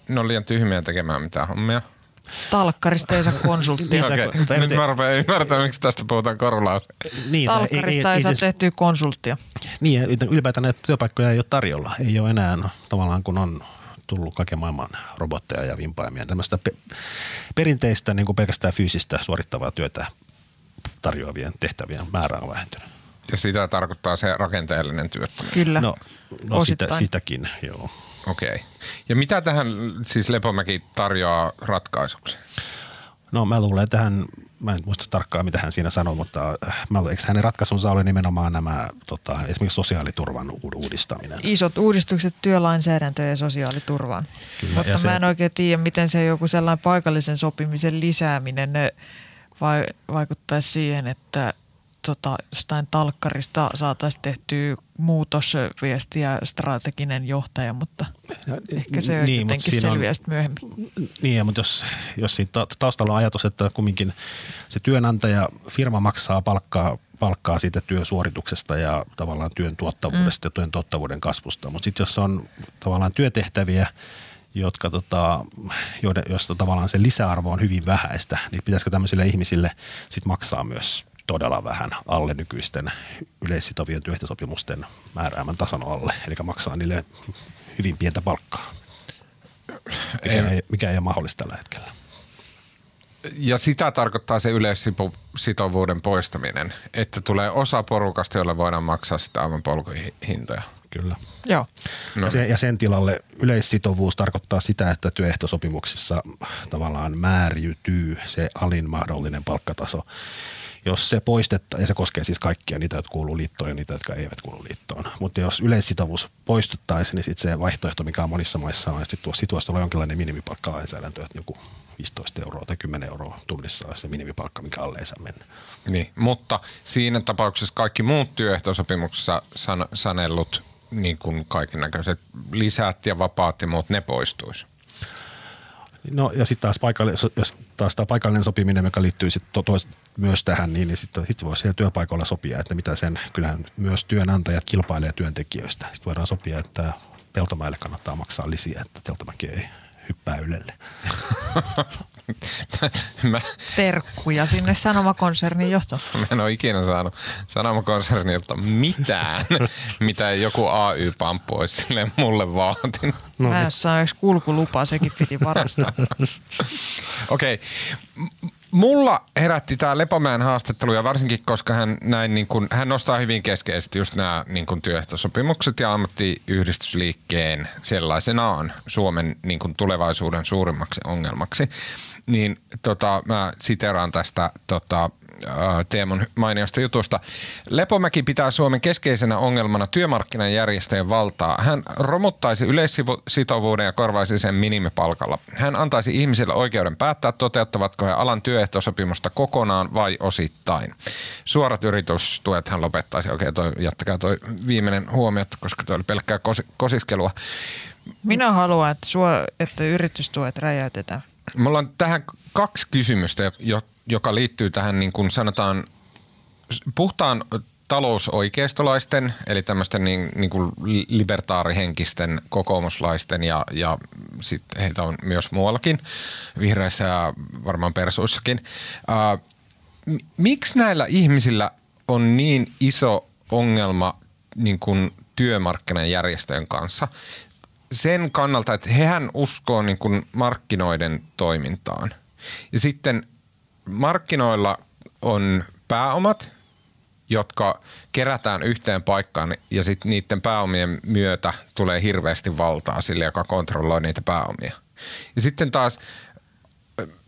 ne on liian tyhmiä tekemään mitään hommia. Talkkarista ei saa konsulttia. Okei, okay. nyt mä rupean ymmärtämään, miksi tästä puhutaan korulauseen. Niin, Talkkarista ei, ei, ei saa siis, tehtyä konsulttia. Niin, ylipäätään näitä työpaikkoja ei ole tarjolla. Ei ole enää tavallaan, kun on tullut kaiken maailman robotteja ja vimpaimia. Tämmöistä pe- perinteistä niin kuin pelkästään fyysistä suorittavaa työtä tarjoavien tehtävien määrä on vähentynyt. Ja sitä tarkoittaa se rakenteellinen työttömyys. Kyllä, No, no sitä, sitäkin, joo. Okei. Okay. Ja mitä tähän siis Lepomäki tarjoaa ratkaisuksi? No mä luulen, että hän, mä en muista tarkkaan mitä hän siinä sanoi, mutta äh, mä, eikö hänen ratkaisunsa oli nimenomaan nämä tota, esimerkiksi sosiaaliturvan uudistaminen? Isot uudistukset työlainsäädäntöön ja sosiaaliturvaan. Kyllä, mutta ja mä se, en oikein tiedä, miten se joku sellainen paikallisen sopimisen lisääminen vai, vaikuttaisi siihen, että tota, jostain talkkarista saataisiin tehtyä muutosviesti ja strateginen johtaja, mutta ehkä se niin, jotenkin selviää sitten myöhemmin. Niin, mutta jos, jos siinä taustalla on ajatus, että kumminkin se työnantaja, firma maksaa palkkaa, palkkaa siitä työsuorituksesta ja tavallaan työn tuottavuudesta mm. ja työn tuottavuuden kasvusta, mutta sitten jos on tavallaan työtehtäviä, jotka tota, joiden, joista tavallaan se lisäarvo on hyvin vähäistä, niin pitäisikö tämmöisille ihmisille sit maksaa myös todella vähän alle nykyisten yleissitovien työehtosopimusten määräämän tason alle, eli maksaa niille hyvin pientä palkkaa, mikä ei, mikä ei ole mahdollista tällä hetkellä. Ja sitä tarkoittaa se yleissitovuuden poistaminen, että tulee osa porukasta, jolle voidaan maksaa sitä aivan polkuhintoja. Kyllä. Joo. No. Ja, sen, ja sen tilalle yleissitovuus tarkoittaa sitä, että työehtosopimuksissa tavallaan määriytyy se alin mahdollinen palkkataso jos se poistetaan, ja se koskee siis kaikkia niitä, jotka kuuluu liittoon ja niitä, jotka eivät kuulu liittoon. Mutta jos yleissitovuus poistettaisiin, niin sitten se vaihtoehto, mikä on monissa maissa on, että sitten tuossa olla jonkinlainen minimipalkkalainsäädäntö, että joku 15 euroa tai 10 euroa tunnissa on se minimipalkka, mikä alle ei saa mennä. Niin, mutta siinä tapauksessa kaikki muut työehtosopimuksessa san- sanellut niin kuin kaiken näköiset lisät ja vapaat ja muut, ne poistuisi. No ja sitten taas, paikallinen, jos taas tämä paikallinen sopiminen, joka liittyy sit to, to, myös tähän, niin, niin sitten sit voi siellä työpaikoilla sopia, että mitä sen, kyllähän myös työnantajat kilpailee työntekijöistä. Sitten voidaan sopia, että Peltomäelle kannattaa maksaa lisiä, että Peltomäki ei hyppää ylelle. mä, Terkkuja sinne Sanomakonsernin johtoon. Mä en ole ikinä saanut Sanomakonsernilta mitään, mitä joku AY-pamppu olisi sille mulle vaatinut. No. Mä jos saa kulkulupaa, sekin piti varastaa. Okei. Okay. Mulla herätti tämä Lepomäen haastattelu ja varsinkin, koska hän, näin niin kun, hän nostaa hyvin keskeisesti just nämä niin kun työehtosopimukset ja ammattiyhdistysliikkeen sellaisenaan Suomen niin kun tulevaisuuden suurimmaksi ongelmaksi. Niin tota, mä siteraan tästä tota, Teemun mainiosta jutusta. Lepomäki pitää Suomen keskeisenä ongelmana työmarkkinajärjestöjen valtaa. Hän romuttaisi yleissitovuuden ja korvaisi sen minimipalkalla. Hän antaisi ihmisille oikeuden päättää, toteuttavatko he alan työehtosopimusta kokonaan vai osittain. Suorat yritystuet hän lopettaisi. Okei, toi, jättäkää toi viimeinen huomio, koska toi oli pelkkää kos- kosiskelua. Minä haluan, että, suo, että yritystuet räjäytetään. Mulla on tähän kaksi kysymystä, joka liittyy tähän niin kuin sanotaan puhtaan talousoikeistolaisten, eli tämmöisten niin, niin kuin libertaarihenkisten kokoomuslaisten ja, ja sit heitä on myös muuallakin, vihreissä ja varmaan persuissakin. Ää, miksi näillä ihmisillä on niin iso ongelma niin kuin työmarkkinajärjestöjen kanssa? Sen kannalta, että hehän uskoo niin kuin markkinoiden toimintaan. Ja sitten markkinoilla on pääomat, jotka kerätään yhteen paikkaan ja sitten niiden pääomien myötä tulee hirveästi valtaa sille, joka kontrolloi niitä pääomia. Ja sitten taas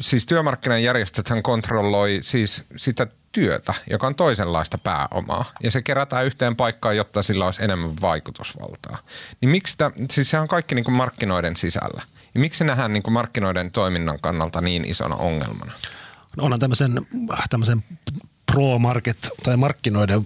siis työmarkkinajärjestöthän kontrolloi siis sitä työtä, joka on toisenlaista pääomaa. Ja se kerätään yhteen paikkaan, jotta sillä olisi enemmän vaikutusvaltaa. Niin miksi sitä, siis se on kaikki niin kuin markkinoiden sisällä. Ja miksi se nähdään niin kuin markkinoiden toiminnan kannalta niin isona ongelmana? Onhan tämmöisen, tämmöisen pro-market tai markkinoiden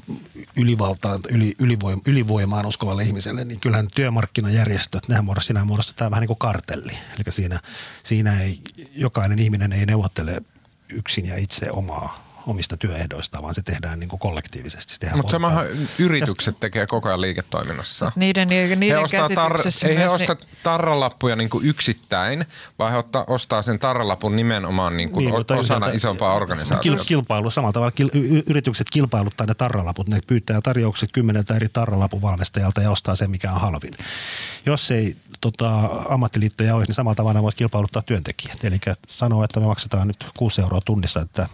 ylivaltaan, yli, ylivoim, ylivoimaan uskovalle ihmiselle, niin kyllähän työmarkkinajärjestöt, nehän muodostetaan, siinä muodostetaan vähän niin kuin kartelli. Eli siinä, siinä ei, jokainen ihminen ei neuvottele yksin ja itse omaa omista työehdoista, vaan se tehdään niin kuin kollektiivisesti. Mutta samahan yritykset ja, tekee koko ajan liiketoiminnassa. Niiden, niiden he ostaa tar- ei he osta niin... tarralappuja niin kuin yksittäin, vaan he ottaa, ostaa sen tarralapun nimenomaan niin kuin niin, osana yhdeltä, isompaa organisaatiota. Kilpailu, samalla tavalla kil, yritykset kilpailuttaa ne tarralaput. Ne pyytää tarjoukset kymmeneltä eri tarralapun valmistajalta ja ostaa sen, mikä on halvin. Jos ei tota, ammattiliittoja olisi, niin samalla tavalla voisi kilpailuttaa työntekijät. Eli sanoo, että me maksetaan nyt 6 euroa tunnissa, että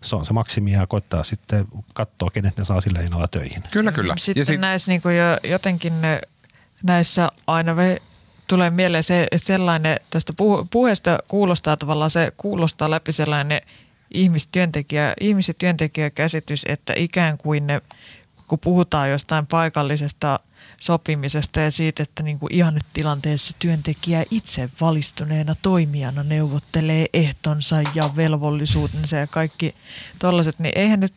se on se maksimi ja koittaa sitten katsoa, kenet ne saa sillä hinnalla töihin. Kyllä, kyllä. Sitten ja sit... näissä niin kuin jo, jotenkin näissä aina ve, tulee mieleen se, sellainen, tästä puheesta kuulostaa tavallaan se, kuulostaa läpi sellainen ihmistyöntekijä, ihmis- ja työntekijäkäsitys, että ikään kuin ne, kun puhutaan jostain paikallisesta – sopimisesta ja siitä, että niin kuin ihannetilanteessa työntekijä itse valistuneena toimijana neuvottelee ehtonsa ja velvollisuutensa ja kaikki tollaiset, niin eihän nyt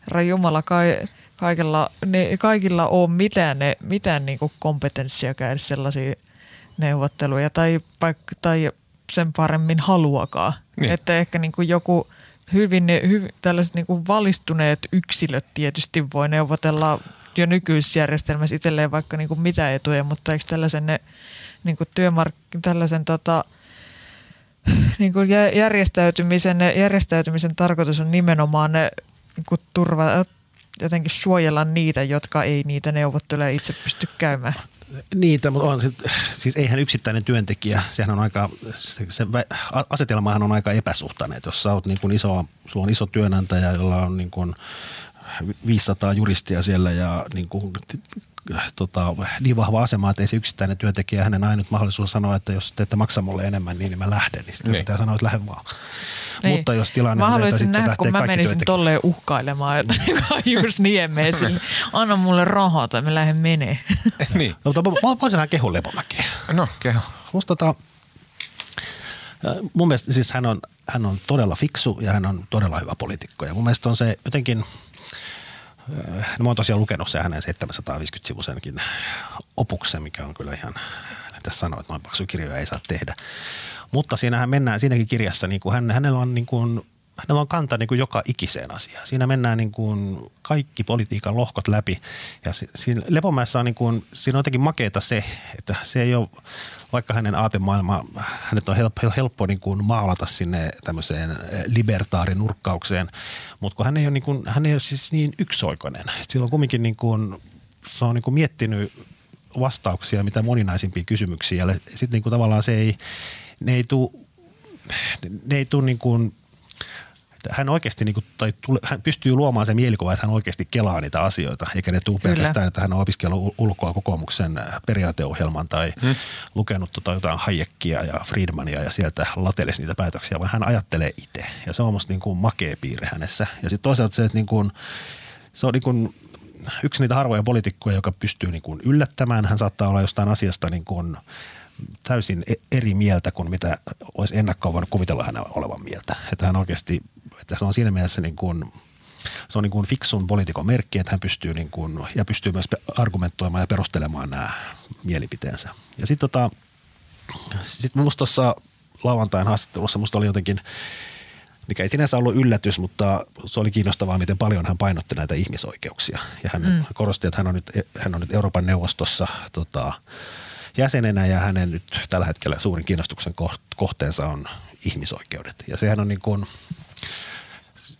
herra Jumala kai, kaikilla, ne, kaikilla ole mitään, ne, mitään niin kuin kompetenssia käydä sellaisia neuvotteluja tai, paik- tai sen paremmin haluakaan. Niin. Että ehkä niin kuin joku hyvin, hyvin tällaiset niin kuin valistuneet yksilöt tietysti voi neuvotella jo nykyisessä järjestelmässä itselleen vaikka niin kuin mitä etuja, mutta eikö tällaisen, ne, niin kuin työmark, tällaisen tota, niin kuin järjestäytymisen, järjestäytymisen tarkoitus on nimenomaan ne, niin kuin turva, jotenkin suojella niitä, jotka ei niitä neuvotteluja itse pysty käymään. Niitä, mutta on, siis eihän yksittäinen työntekijä, sehän on aika, se, se asetelmahan on aika epäsuhtainen, että jos sä oot niin kuin iso, sulla on iso työnantaja, jolla on niin kuin 500 juristia siellä ja niin, kuin, tota, niin vahva asema, että ei se yksittäinen työntekijä hänen ainut mahdollisuus sanoa, että jos te ette maksa mulle enemmän, niin mä lähden. Niin sitten niin. sanoa, että lähde vaan. Niin. Mutta jos tilanne mä on se, että nähdä, kun mä menisin tolleen uhkailemaan jotain Kaius Niemeen sille, anna mulle rahaa tai mä lähden menee. niin. No, mutta mä, mä voisin vähän kehun Lepomäkeä. No, kehu. Musta tota, mun mielestä siis hän on, hän on todella fiksu ja hän on todella hyvä poliitikko. Ja mun mielestä on se jotenkin – No mä oon tosiaan lukenut sen hänen 750-sivuisenkin opuksen, mikä on kyllä ihan, tässä sanoa, että noin paksu kirjoja ei saa tehdä. Mutta siinähän mennään, siinäkin kirjassa, niin kuin hän, hänellä on niin kuin hänellä on kanta niin kuin joka ikiseen asiaan. Siinä mennään niin kuin kaikki politiikan lohkot läpi. Ja siinä Lepomäessä on, niin kuin, siinä on jotenkin makeeta se, että se ei ole, vaikka hänen aatemaailma, hänet on helppo, helppo niin kuin maalata sinne tämmöiseen libertaarinurkkaukseen, mutta kun hän ei ole, niin kuin, hän ei ole siis niin yksioikoinen. Sillä on kumminkin niin kuin, se on niin kuin miettinyt vastauksia mitä moninaisimpiin kysymyksiin ja sitten niin kuin tavallaan se ei, ne ei tule ne ei tule niin kuin hän oikeasti niin kuin, tai tule, hän pystyy luomaan sen mielikuva, että hän oikeasti kelaa niitä asioita, eikä ne tule Kyllä. pelkästään, että hän on opiskellut ulkoa kokoomuksen periaateohjelman tai hmm. lukenut tota jotain Hayekia ja Friedmania ja sieltä latelisi niitä päätöksiä, vaan hän ajattelee itse. Ja se on musta niin kuin makea piirre hänessä. Ja sitten toisaalta se, että niin kuin, se on niin kuin yksi niitä harvoja poliitikkoja, joka pystyy niin kuin yllättämään. Hän saattaa olla jostain asiasta niin kuin täysin e- eri mieltä kuin mitä olisi ennakkoon voinut kuvitella hänen olevan mieltä. Että hän oikeasti, että se on siinä mielessä niin kuin, se on niin kuin fiksun poliitikon merkki, että hän pystyy niin kuin, ja pystyy myös argumentoimaan ja perustelemaan nämä mielipiteensä. Ja sitten tota, sit musta tuossa lauantain haastattelussa musta oli jotenkin, mikä ei sinänsä ollut yllätys, mutta se oli kiinnostavaa, miten paljon hän painotti näitä ihmisoikeuksia. Ja hän mm. korosti, että hän on nyt, hän on nyt Euroopan neuvostossa tota, jäsenenä ja hänen nyt tällä hetkellä suurin kiinnostuksen kohteensa on ihmisoikeudet. Ja sehän on niin kuin,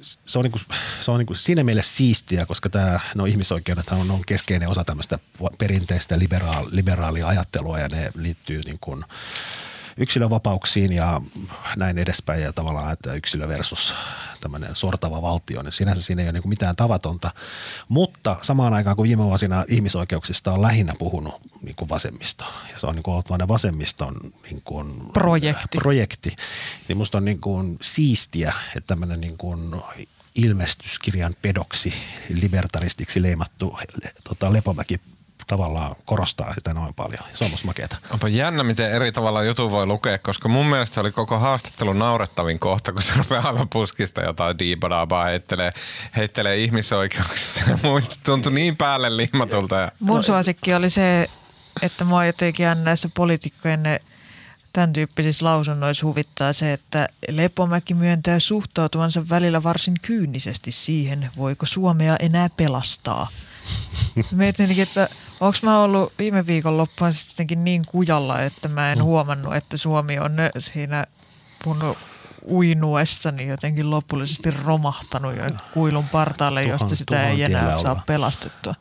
se on, niin kuin, se on niin kuin siinä mielessä siistiä, koska tämä, no ihmisoikeudet on, on keskeinen osa tämmöistä perinteistä liberaal, liberaalia ajattelua ja ne liittyy niin kuin yksilövapauksiin ja näin edespäin ja tavallaan, että yksilö versus tämmöinen sortava valtio, niin sinänsä siinä ei ole niin mitään tavatonta. Mutta samaan aikaan, kun viime vuosina ihmisoikeuksista on lähinnä puhunut niin kuin vasemmisto, ja se on niin kuin ollut vasemmiston niin kuin projekti. projekti, niin musta on niin kuin siistiä, että tämmöinen niin kuin ilmestyskirjan pedoksi, libertaristiksi leimattu tota, Lepomäki tavallaan korostaa sitä noin paljon. Se on musta makeeta. Onpa jännä, miten eri tavalla jutu voi lukea, koska mun mielestä se oli koko haastattelun naurettavin kohta, kun se rupeaa aivan puskista jotain diibadaabaa heittelee, heittelee ihmisoikeuksista. Ja muista tuntui niin päälle liimatulta. Ja... Mun suosikki oli se, että mua jotenkin jäänyt näissä poliitikkojen ne tämän tyyppisissä lausunnoissa huvittaa se, että Lepomäki myöntää suhtautuvansa välillä varsin kyynisesti siihen, voiko Suomea enää pelastaa. Mietin, että onko mä ollut viime viikon loppuun sittenkin niin kujalla, että mä en mm. huomannut, että Suomi on siinä mun uinuessani jotenkin lopullisesti romahtanut jo kuilun partaalle, tuhan, josta sitä ei enää saa olla. pelastettua.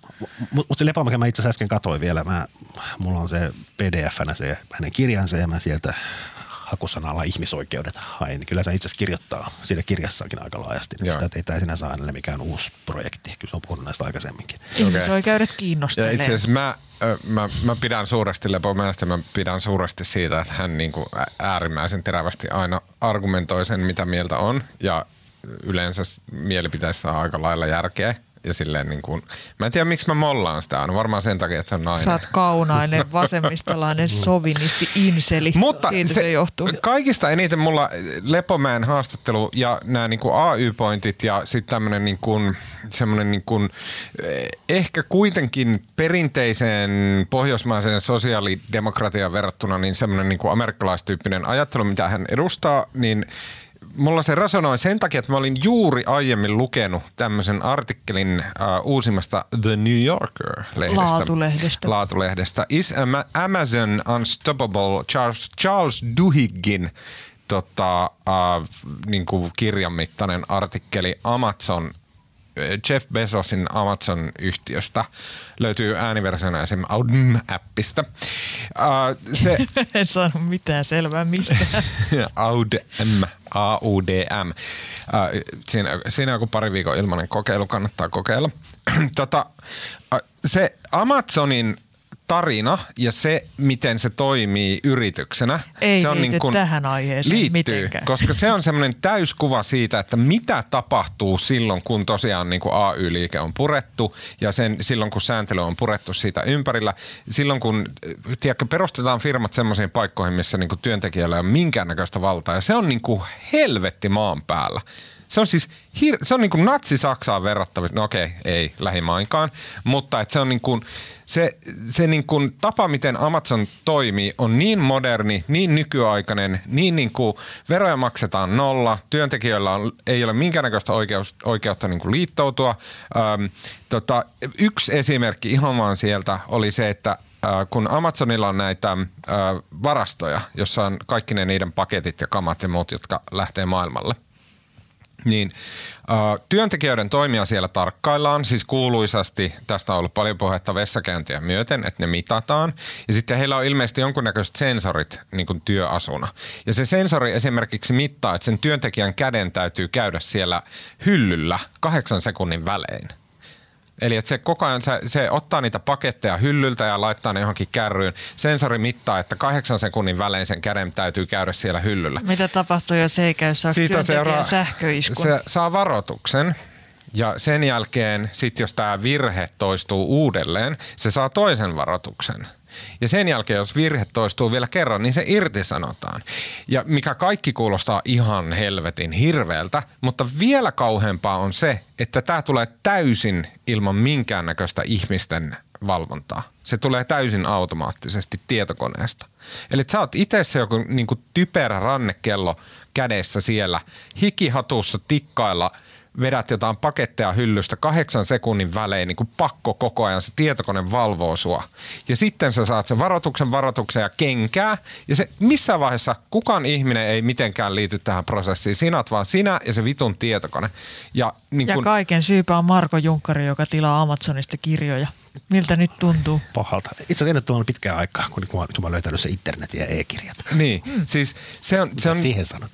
Mutta se Lepomäki mä itse asiassa äsken katsoin vielä. Mä, mulla on se pdf-nä se hänen kirjansa ja mä sieltä hakusanalla ihmisoikeudet hain, niin kyllä se itse asiassa kirjoittaa siinä kirjassakin aika laajasti. Niin sitä ei tämä sinänsä hänelle mikään uusi projekti. Kyllä se on puhunut näistä aikaisemminkin. Ihmisoikeudet kiinnostelee. Ja itse asiassa mä, mä, mä pidän suuresti Lepomäestä, mä pidän suuresti siitä, että hän niin kuin äärimmäisen terävästi aina argumentoi sen, mitä mieltä on. Ja yleensä mielipiteissä on aika lailla järkeä ja silleen niin kuin, mä en tiedä miksi mä mollaan sitä aina, varmaan sen takia, että se on nainen. Sä oot kaunainen, vasemmistolainen, sovinisti, inseli, Mutta siitä se, se johtuu. Kaikista eniten mulla Lepomäen haastattelu ja nämä niin kuin AY-pointit ja sitten tämmöinen niin kuin, semmoinen niin kuin, eh, ehkä kuitenkin perinteiseen pohjoismaiseen sosiaalidemokratiaan verrattuna niin semmoinen niin kuin amerikkalaistyyppinen ajattelu, mitä hän edustaa, niin mulla se resonoi sen takia, että mä olin juuri aiemmin lukenut tämmöisen artikkelin uh, uusimmasta The New Yorker-lehdestä. Laatulehdestä. Laatulehdestä. Is Amazon Unstoppable Charles, Charles Duhiggin tota, uh, niin kuin kirjan mittainen artikkeli Amazon Jeff Bezosin Amazon-yhtiöstä. Löytyy ääniversiona esim. Audm-appista. Uh, se, en saanut mitään selvää mistä. Audm, A-U-D-M. Uh, siinä, siinä on joku pari viikon ilmainen kokeilu, kannattaa kokeilla. tota, uh, se Amazonin tarina ja se, miten se toimii yrityksenä. Ei se on liity niin kuin, tähän aiheeseen liittyy, mitenkään. koska se on semmoinen täyskuva siitä, että mitä tapahtuu silloin, kun tosiaan niin kuin AY-liike on purettu ja sen, silloin, kun sääntely on purettu siitä ympärillä. Silloin, kun tiedätkö, perustetaan firmat semmoisiin paikkoihin, missä niin kuin työntekijällä ei ole minkäännäköistä valtaa ja se on niin kuin helvetti maan päällä. Se on siis hir- se on niin kuin natsi-Saksaan verrattavissa, no okei, ei lähimainkaan, mutta että se on niin kuin, se, se niin kuin tapa, miten Amazon toimii, on niin moderni, niin nykyaikainen, niin, niin kuin veroja maksetaan nolla, työntekijöillä on, ei ole minkäännäköistä oikeus, oikeutta niin kuin liittoutua. Öm, tota, yksi esimerkki ihan vaan sieltä oli se, että kun Amazonilla on näitä varastoja, jossa on kaikki ne niiden paketit ja kamat ja muut, jotka lähtee maailmalle – Niin äh, työntekijöiden toimia siellä tarkkaillaan, siis kuuluisasti, tästä on ollut paljon puhetta vessakäyntiä myöten, että ne mitataan. Ja sitten heillä on ilmeisesti jonkunnäköiset sensorit niin kuin työasuna. Ja se sensori esimerkiksi mittaa, että sen työntekijän käden täytyy käydä siellä hyllyllä kahdeksan sekunnin välein. Eli että se koko ajan se, se ottaa niitä paketteja hyllyltä ja laittaa ne johonkin kärryyn. Sensori mittaa, että kahdeksan sekunnin välein sen käden täytyy käydä siellä hyllyllä. Mitä tapahtuu, jos ei käy? Saako Siitä seuraa, sähköiskun? se saa varoituksen ja sen jälkeen, sit jos tämä virhe toistuu uudelleen, se saa toisen varoituksen. Ja sen jälkeen, jos virhe toistuu vielä kerran, niin se irtisanotaan. Ja mikä kaikki kuulostaa ihan helvetin hirveältä, mutta vielä kauheampaa on se, että tämä tulee täysin ilman minkäännäköistä ihmisten valvontaa. Se tulee täysin automaattisesti tietokoneesta. Eli sä oot itse se joku niin typerä rannekello kädessä siellä, hikihatussa tikkailla – vedät jotain paketteja hyllystä kahdeksan sekunnin välein, niin kuin pakko koko ajan, se tietokone valvoo sua. Ja sitten sä saat sen varoituksen, varoituksen ja kenkää. Ja se missä vaiheessa kukaan ihminen ei mitenkään liity tähän prosessiin. Sinä oot vaan sinä ja se vitun tietokone. Ja, niin kun... ja kaiken syypä on Marko Junkkari, joka tilaa Amazonista kirjoja. Miltä nyt tuntuu? Pahalta. Itse asiassa on pitkään aikaa, kun, kun, kun mä löytänyt se internet ja e-kirjat. Niin, hmm. siis se on... Se on siihen sanot?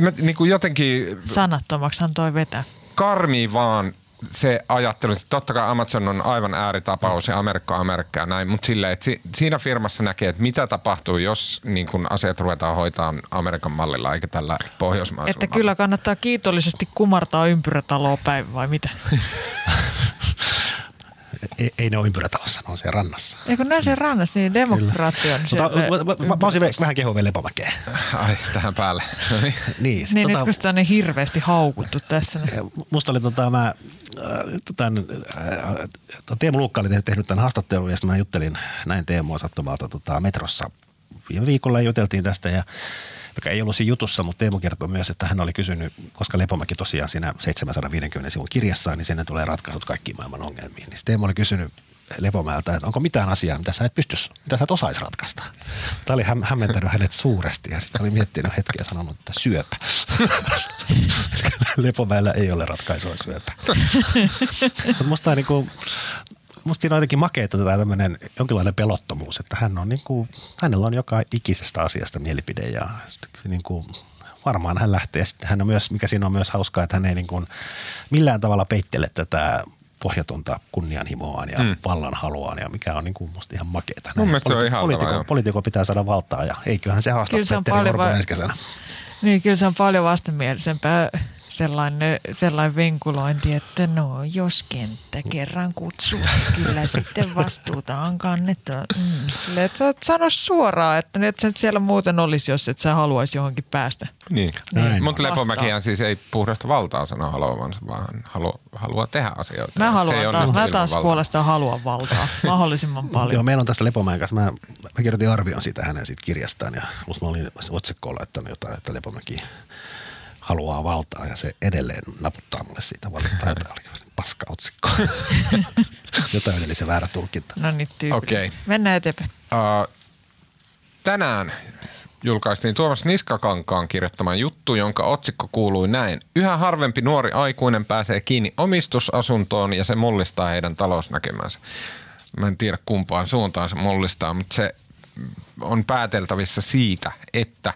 Mä, niin kuin jotenkin... Sanattomaksihan toi vetää karmi vaan se ajattelu, että totta kai Amazon on aivan ääritapaus ja Amerikka on Amerikka ja näin, mutta silleen, että siinä firmassa näkee, että mitä tapahtuu, jos niin kun asiat ruvetaan hoitaa Amerikan mallilla eikä tällä pohjoismaisella Että kyllä kannattaa kiitollisesti kumartaa ympyrätaloa päivä vai mitä? ei, ei ne ole ympyrätalossa, ne on siellä rannassa. Eikö ne on siellä rannassa, niin demokratia on siellä Mutta, mä, mä, mä olisin vähän kehoa vielä Lepomäkeä. Ai, tähän päälle. niin, niin tota, nyt kun sitä on niin hirveästi haukuttu tässä. Niin. Musta oli tota, mä, tämän, Teemu Luukka oli tehnyt tämän haastattelun ja sitten mä juttelin näin Teemua sattumalta tota, metrossa. Viime viikolla juteltiin tästä ja joka ei ollut siinä jutussa, mutta Teemu kertoi myös, että hän oli kysynyt, koska Lepomäki tosiaan siinä 750 sivun kirjassaan, niin sinne tulee ratkaisut kaikkiin maailman ongelmiin. Niin Teemu oli kysynyt Lepomäeltä, että onko mitään asiaa, mitä sä et pystyisi, mitä sä et osaisi ratkaista. Tämä oli häm- hämmentänyt hänet suuresti ja sitten oli miettinyt hetkeä ja sanonut, että syöpä. Lepomäellä ei ole ratkaisua syöpä. Mutta musta niin kuin, musta siinä on jotenkin makeita tämä tämmöinen jonkinlainen pelottomuus, että hän on niin kuin, hänellä on joka ikisestä asiasta mielipide ja niin kuin, varmaan hän lähtee. Sitten hän on myös, mikä siinä on myös hauskaa, että hän ei niin kuin millään tavalla peittele tätä pohjatonta kunnianhimoaan ja mm. vallan haluaan ja mikä on niin kuin musta ihan makeeta. Mun mielestä se on ihan poliitiko, poliitiko pitää saada valtaa ja eiköhän se haastaa Petteri Orpo ensi kesänä. Niin, kyllä se on paljon vastenmielisempää sellainen, sellainen venkulointi, että no jos kenttä kerran kutsuu, niin kyllä sitten vastuuta on kannettu. Mm. Sille, että sä sano suoraan, että et sä siellä muuten olisi, jos et sä haluaisi johonkin päästä. Niin, niin mutta Lepomäkihän siis ei puhdasta valtaa sano haluavansa, vaan haluaa, haluaa tehdä asioita. Mä haluan taas, mä taas puolestaan haluan valtaa mahdollisimman paljon. Joo, meillä on tässä Lepomäen kanssa, mä, mä kirjoitin arvion siitä hänen siitä kirjastaan ja mä olin otsikkoon laittanut jotain, että Lepomäki haluaa valtaa ja se edelleen naputtaa mulle siitä valittaa. Tämä oli paska otsikko. Jotain eli se väärä tulkinta. No niin, okay. Mennään eteenpäin. Uh, tänään julkaistiin Tuomas Niskakankaan kirjoittama juttu, jonka otsikko kuului näin. Yhä harvempi nuori aikuinen pääsee kiinni omistusasuntoon ja se mullistaa heidän talousnäkemänsä. Mä en tiedä kumpaan suuntaan se mullistaa, mutta se on pääteltävissä siitä, että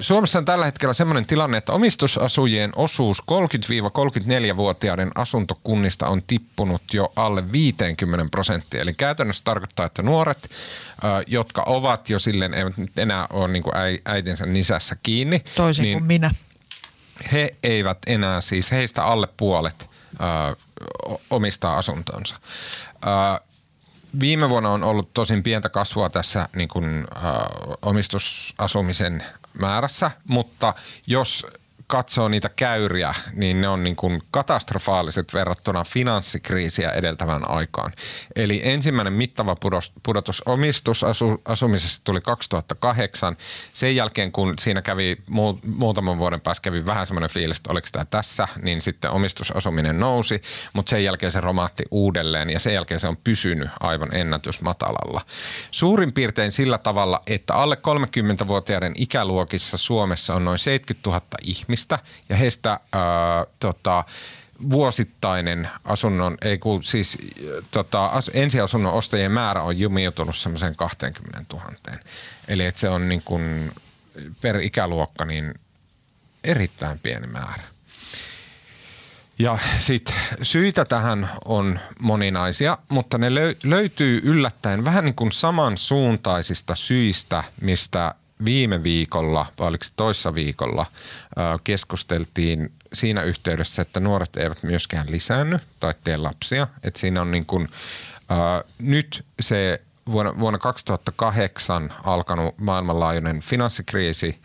Suomessa on tällä hetkellä sellainen tilanne, että omistusasujien osuus 30-34-vuotiaiden asuntokunnista on tippunut jo alle 50 prosenttia. Eli käytännössä tarkoittaa, että nuoret, jotka ovat jo silleen, eivät nyt enää ole niin kuin äitinsä nisässä kiinni. Toisin niin kuin minä. He eivät enää siis, heistä alle puolet omistaa asuntonsa. Viime vuonna on ollut tosin pientä kasvua tässä niin kuin, äh, omistusasumisen määrässä, mutta jos katsoo niitä käyriä, niin ne on niin kuin katastrofaaliset verrattuna finanssikriisiä edeltävään aikaan. Eli ensimmäinen mittava pudotus omistusasumisessa tuli 2008. Sen jälkeen, kun siinä kävi muutaman vuoden päästä kävi vähän semmoinen fiilis, että oliko tämä tässä, niin sitten omistusasuminen nousi, mutta sen jälkeen se romahti uudelleen ja sen jälkeen se on pysynyt aivan ennätysmatalalla. Suurin piirtein sillä tavalla, että alle 30-vuotiaiden ikäluokissa Suomessa on noin 70 000 ihmistä, ihmistä ja heistä ää, tota, vuosittainen asunnon, ei kun siis tota, as, ensiasunnon ostajien määrä on jumiutunut semmoiseen 20 000. Eli että se on niin kuin per ikäluokka niin erittäin pieni määrä. Ja sitten syitä tähän on moninaisia, mutta ne löytyy yllättäen vähän niin kuin samansuuntaisista syistä, mistä viime viikolla, vai oliko toissa viikolla, keskusteltiin siinä yhteydessä, että nuoret eivät myöskään lisäänny tai tee lapsia. Että siinä on niin kuin, nyt se vuonna, vuonna 2008 alkanut maailmanlaajuinen finanssikriisi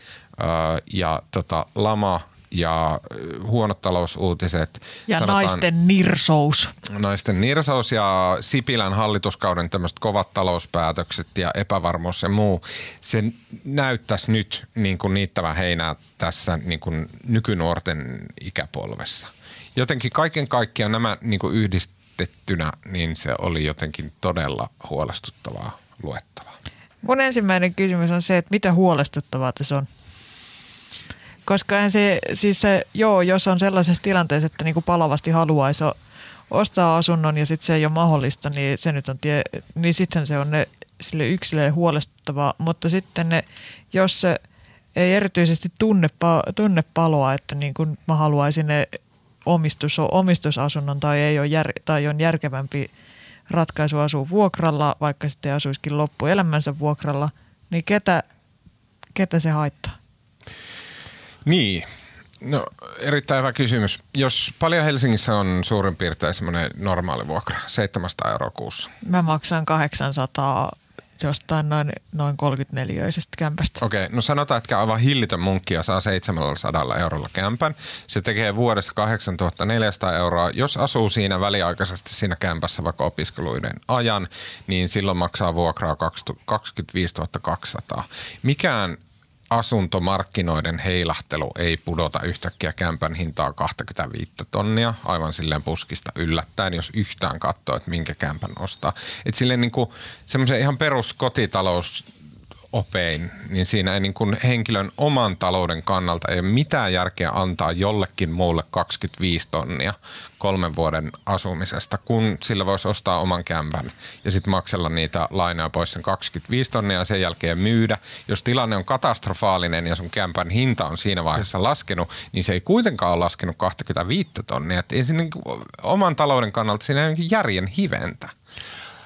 ja tota, lama ja huonot talousuutiset. Ja sanotaan, naisten nirsous. Naisten nirsous ja Sipilän hallituskauden tämmöiset kovat talouspäätökset ja epävarmuus ja muu. Se näyttäisi nyt niin kuin niittävä heinää tässä niin kuin nykynuorten ikäpolvessa. Jotenkin kaiken kaikkiaan nämä niin kuin yhdistettynä, niin se oli jotenkin todella huolestuttavaa luettavaa. Mun ensimmäinen kysymys on se, että mitä huolestuttavaa tässä on? Koska se, siis se, joo, jos on sellaisessa tilanteessa, että niin kuin palavasti haluaisi ostaa asunnon ja sitten se ei ole mahdollista, niin se nyt on tie, niin sitten se on ne sille yksilölle huolestuttavaa. Mutta sitten ne, jos se ei erityisesti tunne, tunne paloa, että niin kuin mä haluaisin ne omistus, omistusasunnon tai, ei ole jär, tai on järkevämpi ratkaisu asua vuokralla, vaikka sitten asuisikin loppuelämänsä vuokralla, niin ketä, ketä se haittaa? Niin, No erittäin hyvä kysymys. Jos paljon Helsingissä on suurin piirtein semmoinen normaali vuokra, 700 euroa kuussa. Mä maksan 800 jostain noin, noin 34-öisestä kämpästä. Okei, okay, no sanotaan, että aivan hillitön munkki saa 700 eurolla kämpän. Se tekee vuodessa 8400 euroa. Jos asuu siinä väliaikaisesti siinä kämpässä vaikka opiskeluiden ajan, niin silloin maksaa vuokraa 25 200. Mikään asuntomarkkinoiden heilahtelu ei pudota yhtäkkiä kämpän hintaa 25 tonnia aivan silleen puskista yllättäen, jos yhtään katsoo, että minkä kämpän ostaa. Että silleen niin kuin semmoisen ihan peruskotitalous opein, niin siinä ei niin kuin henkilön oman talouden kannalta ei ole mitään järkeä antaa jollekin muulle 25 tonnia kolmen vuoden asumisesta, kun sillä voisi ostaa oman kämpän ja sitten maksella niitä lainoja pois sen 25 tonnia ja sen jälkeen myydä. Jos tilanne on katastrofaalinen ja sun kämpän hinta on siinä vaiheessa laskenut, niin se ei kuitenkaan ole laskenut 25 tonnia. Et ei siinä niin kuin, oman talouden kannalta siinä ei järjen hiventä.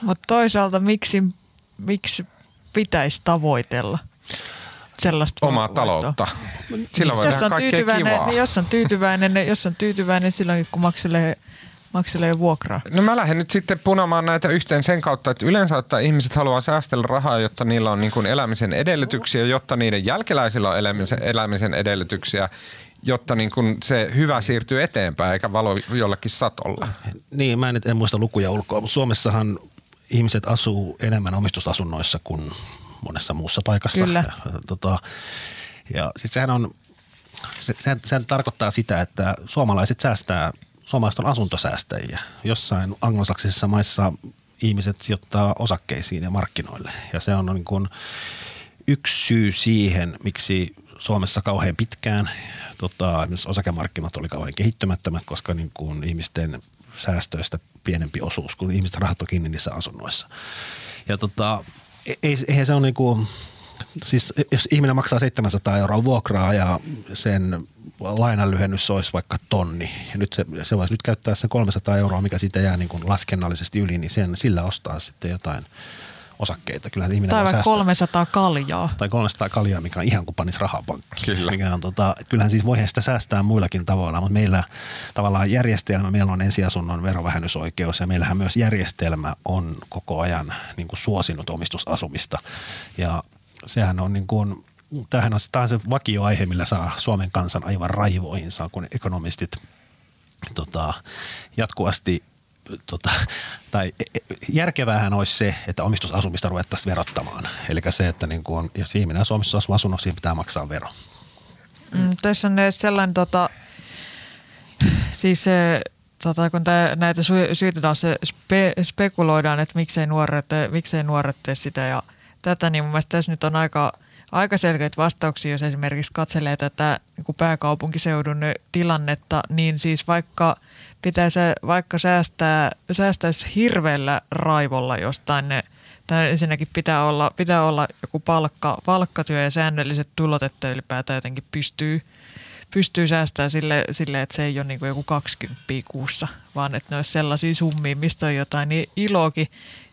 Mutta toisaalta miksi, miksi pitäisi tavoitella sellaista omaa voittoa. taloutta. Sillä voi jos tehdä kaikkea kivaa. Niin jos on tyytyväinen, niin jos on tyytyväinen silloin, kun makselee makselee vuokraa? No mä lähden nyt sitten punamaan näitä yhteen sen kautta, että yleensä että ihmiset haluaa säästellä rahaa, jotta niillä on niin kuin elämisen edellytyksiä, jotta niiden jälkeläisillä on elämisen, elämisen edellytyksiä, jotta niin kuin se hyvä siirtyy eteenpäin eikä valo jollekin satolla. Niin, mä en, en muista lukuja ulkoa, mutta Suomessahan ihmiset asuu enemmän omistusasunnoissa kuin monessa muussa paikassa. Kyllä. Ja, tota, ja sit sehän on, se, sehän, sehän tarkoittaa sitä, että suomalaiset säästää, suomalaiset on asuntosäästäjiä. Jossain anglosaksisissa maissa ihmiset sijoittaa osakkeisiin ja markkinoille. Ja se on niin kuin yksi syy siihen, miksi Suomessa kauhean pitkään tota, esimerkiksi osakemarkkinat oli kauhean kehittymättömät, koska niin kuin ihmisten säästöistä pienempi osuus, kun ihmiset rahat on kiinni niissä asunnoissa. Ja tota, e-, ei, eihän se on niinku, siis jos ihminen maksaa 700 euroa vuokraa ja sen lainanlyhennys olisi vaikka tonni, ja nyt se, se voisi nyt käyttää sen 300 euroa, mikä siitä jää niin kuin laskennallisesti yli, niin sen, sillä ostaa sitten jotain – osakkeita. Kyllä ihminen tai vaikka 300 kaljaa. Tai 300 kaljaa, mikä on ihan kuin panisi rahaa pankkiin. Kyllä. Mikä on, tota, kyllähän siis voi sitä säästää muillakin tavoilla, mutta meillä tavallaan järjestelmä, meillä on ensiasunnon verovähennysoikeus ja meillähän myös järjestelmä on koko ajan niin kuin suosinut omistusasumista. Ja sehän on niin kuin, tämähän on, tämä on se vakioaihe, millä saa Suomen kansan aivan raivoihinsa, kun ekonomistit tota, jatkuvasti tota, tai e, e, järkevähän olisi se, että omistusasumista ruvettaisiin verottamaan. Eli se, että niin kun, jos ihminen asuu omistusasunnossa, siinä pitää maksaa vero. Mm, tässä on sellainen, tota, siis tota, kun tää, näitä taas se spe, spekuloidaan, että miksei nuoret, miksei nuoret tee sitä ja tätä, niin mun mielestä tässä nyt on aika, aika selkeitä vastauksia, jos esimerkiksi katselee tätä niin kuin pääkaupunkiseudun tilannetta, niin siis vaikka pitäisi vaikka säästää, säästäisi hirveällä raivolla jostain ne Tämä ensinnäkin pitää olla, pitää olla joku palkka, palkkatyö ja säännölliset tulot, että ylipäätään jotenkin pystyy, pystyy säästämään sille, sille, että se ei ole niin kuin joku 20 kuussa, vaan että ne olisi sellaisia summia, mistä on jotain niin iloakin.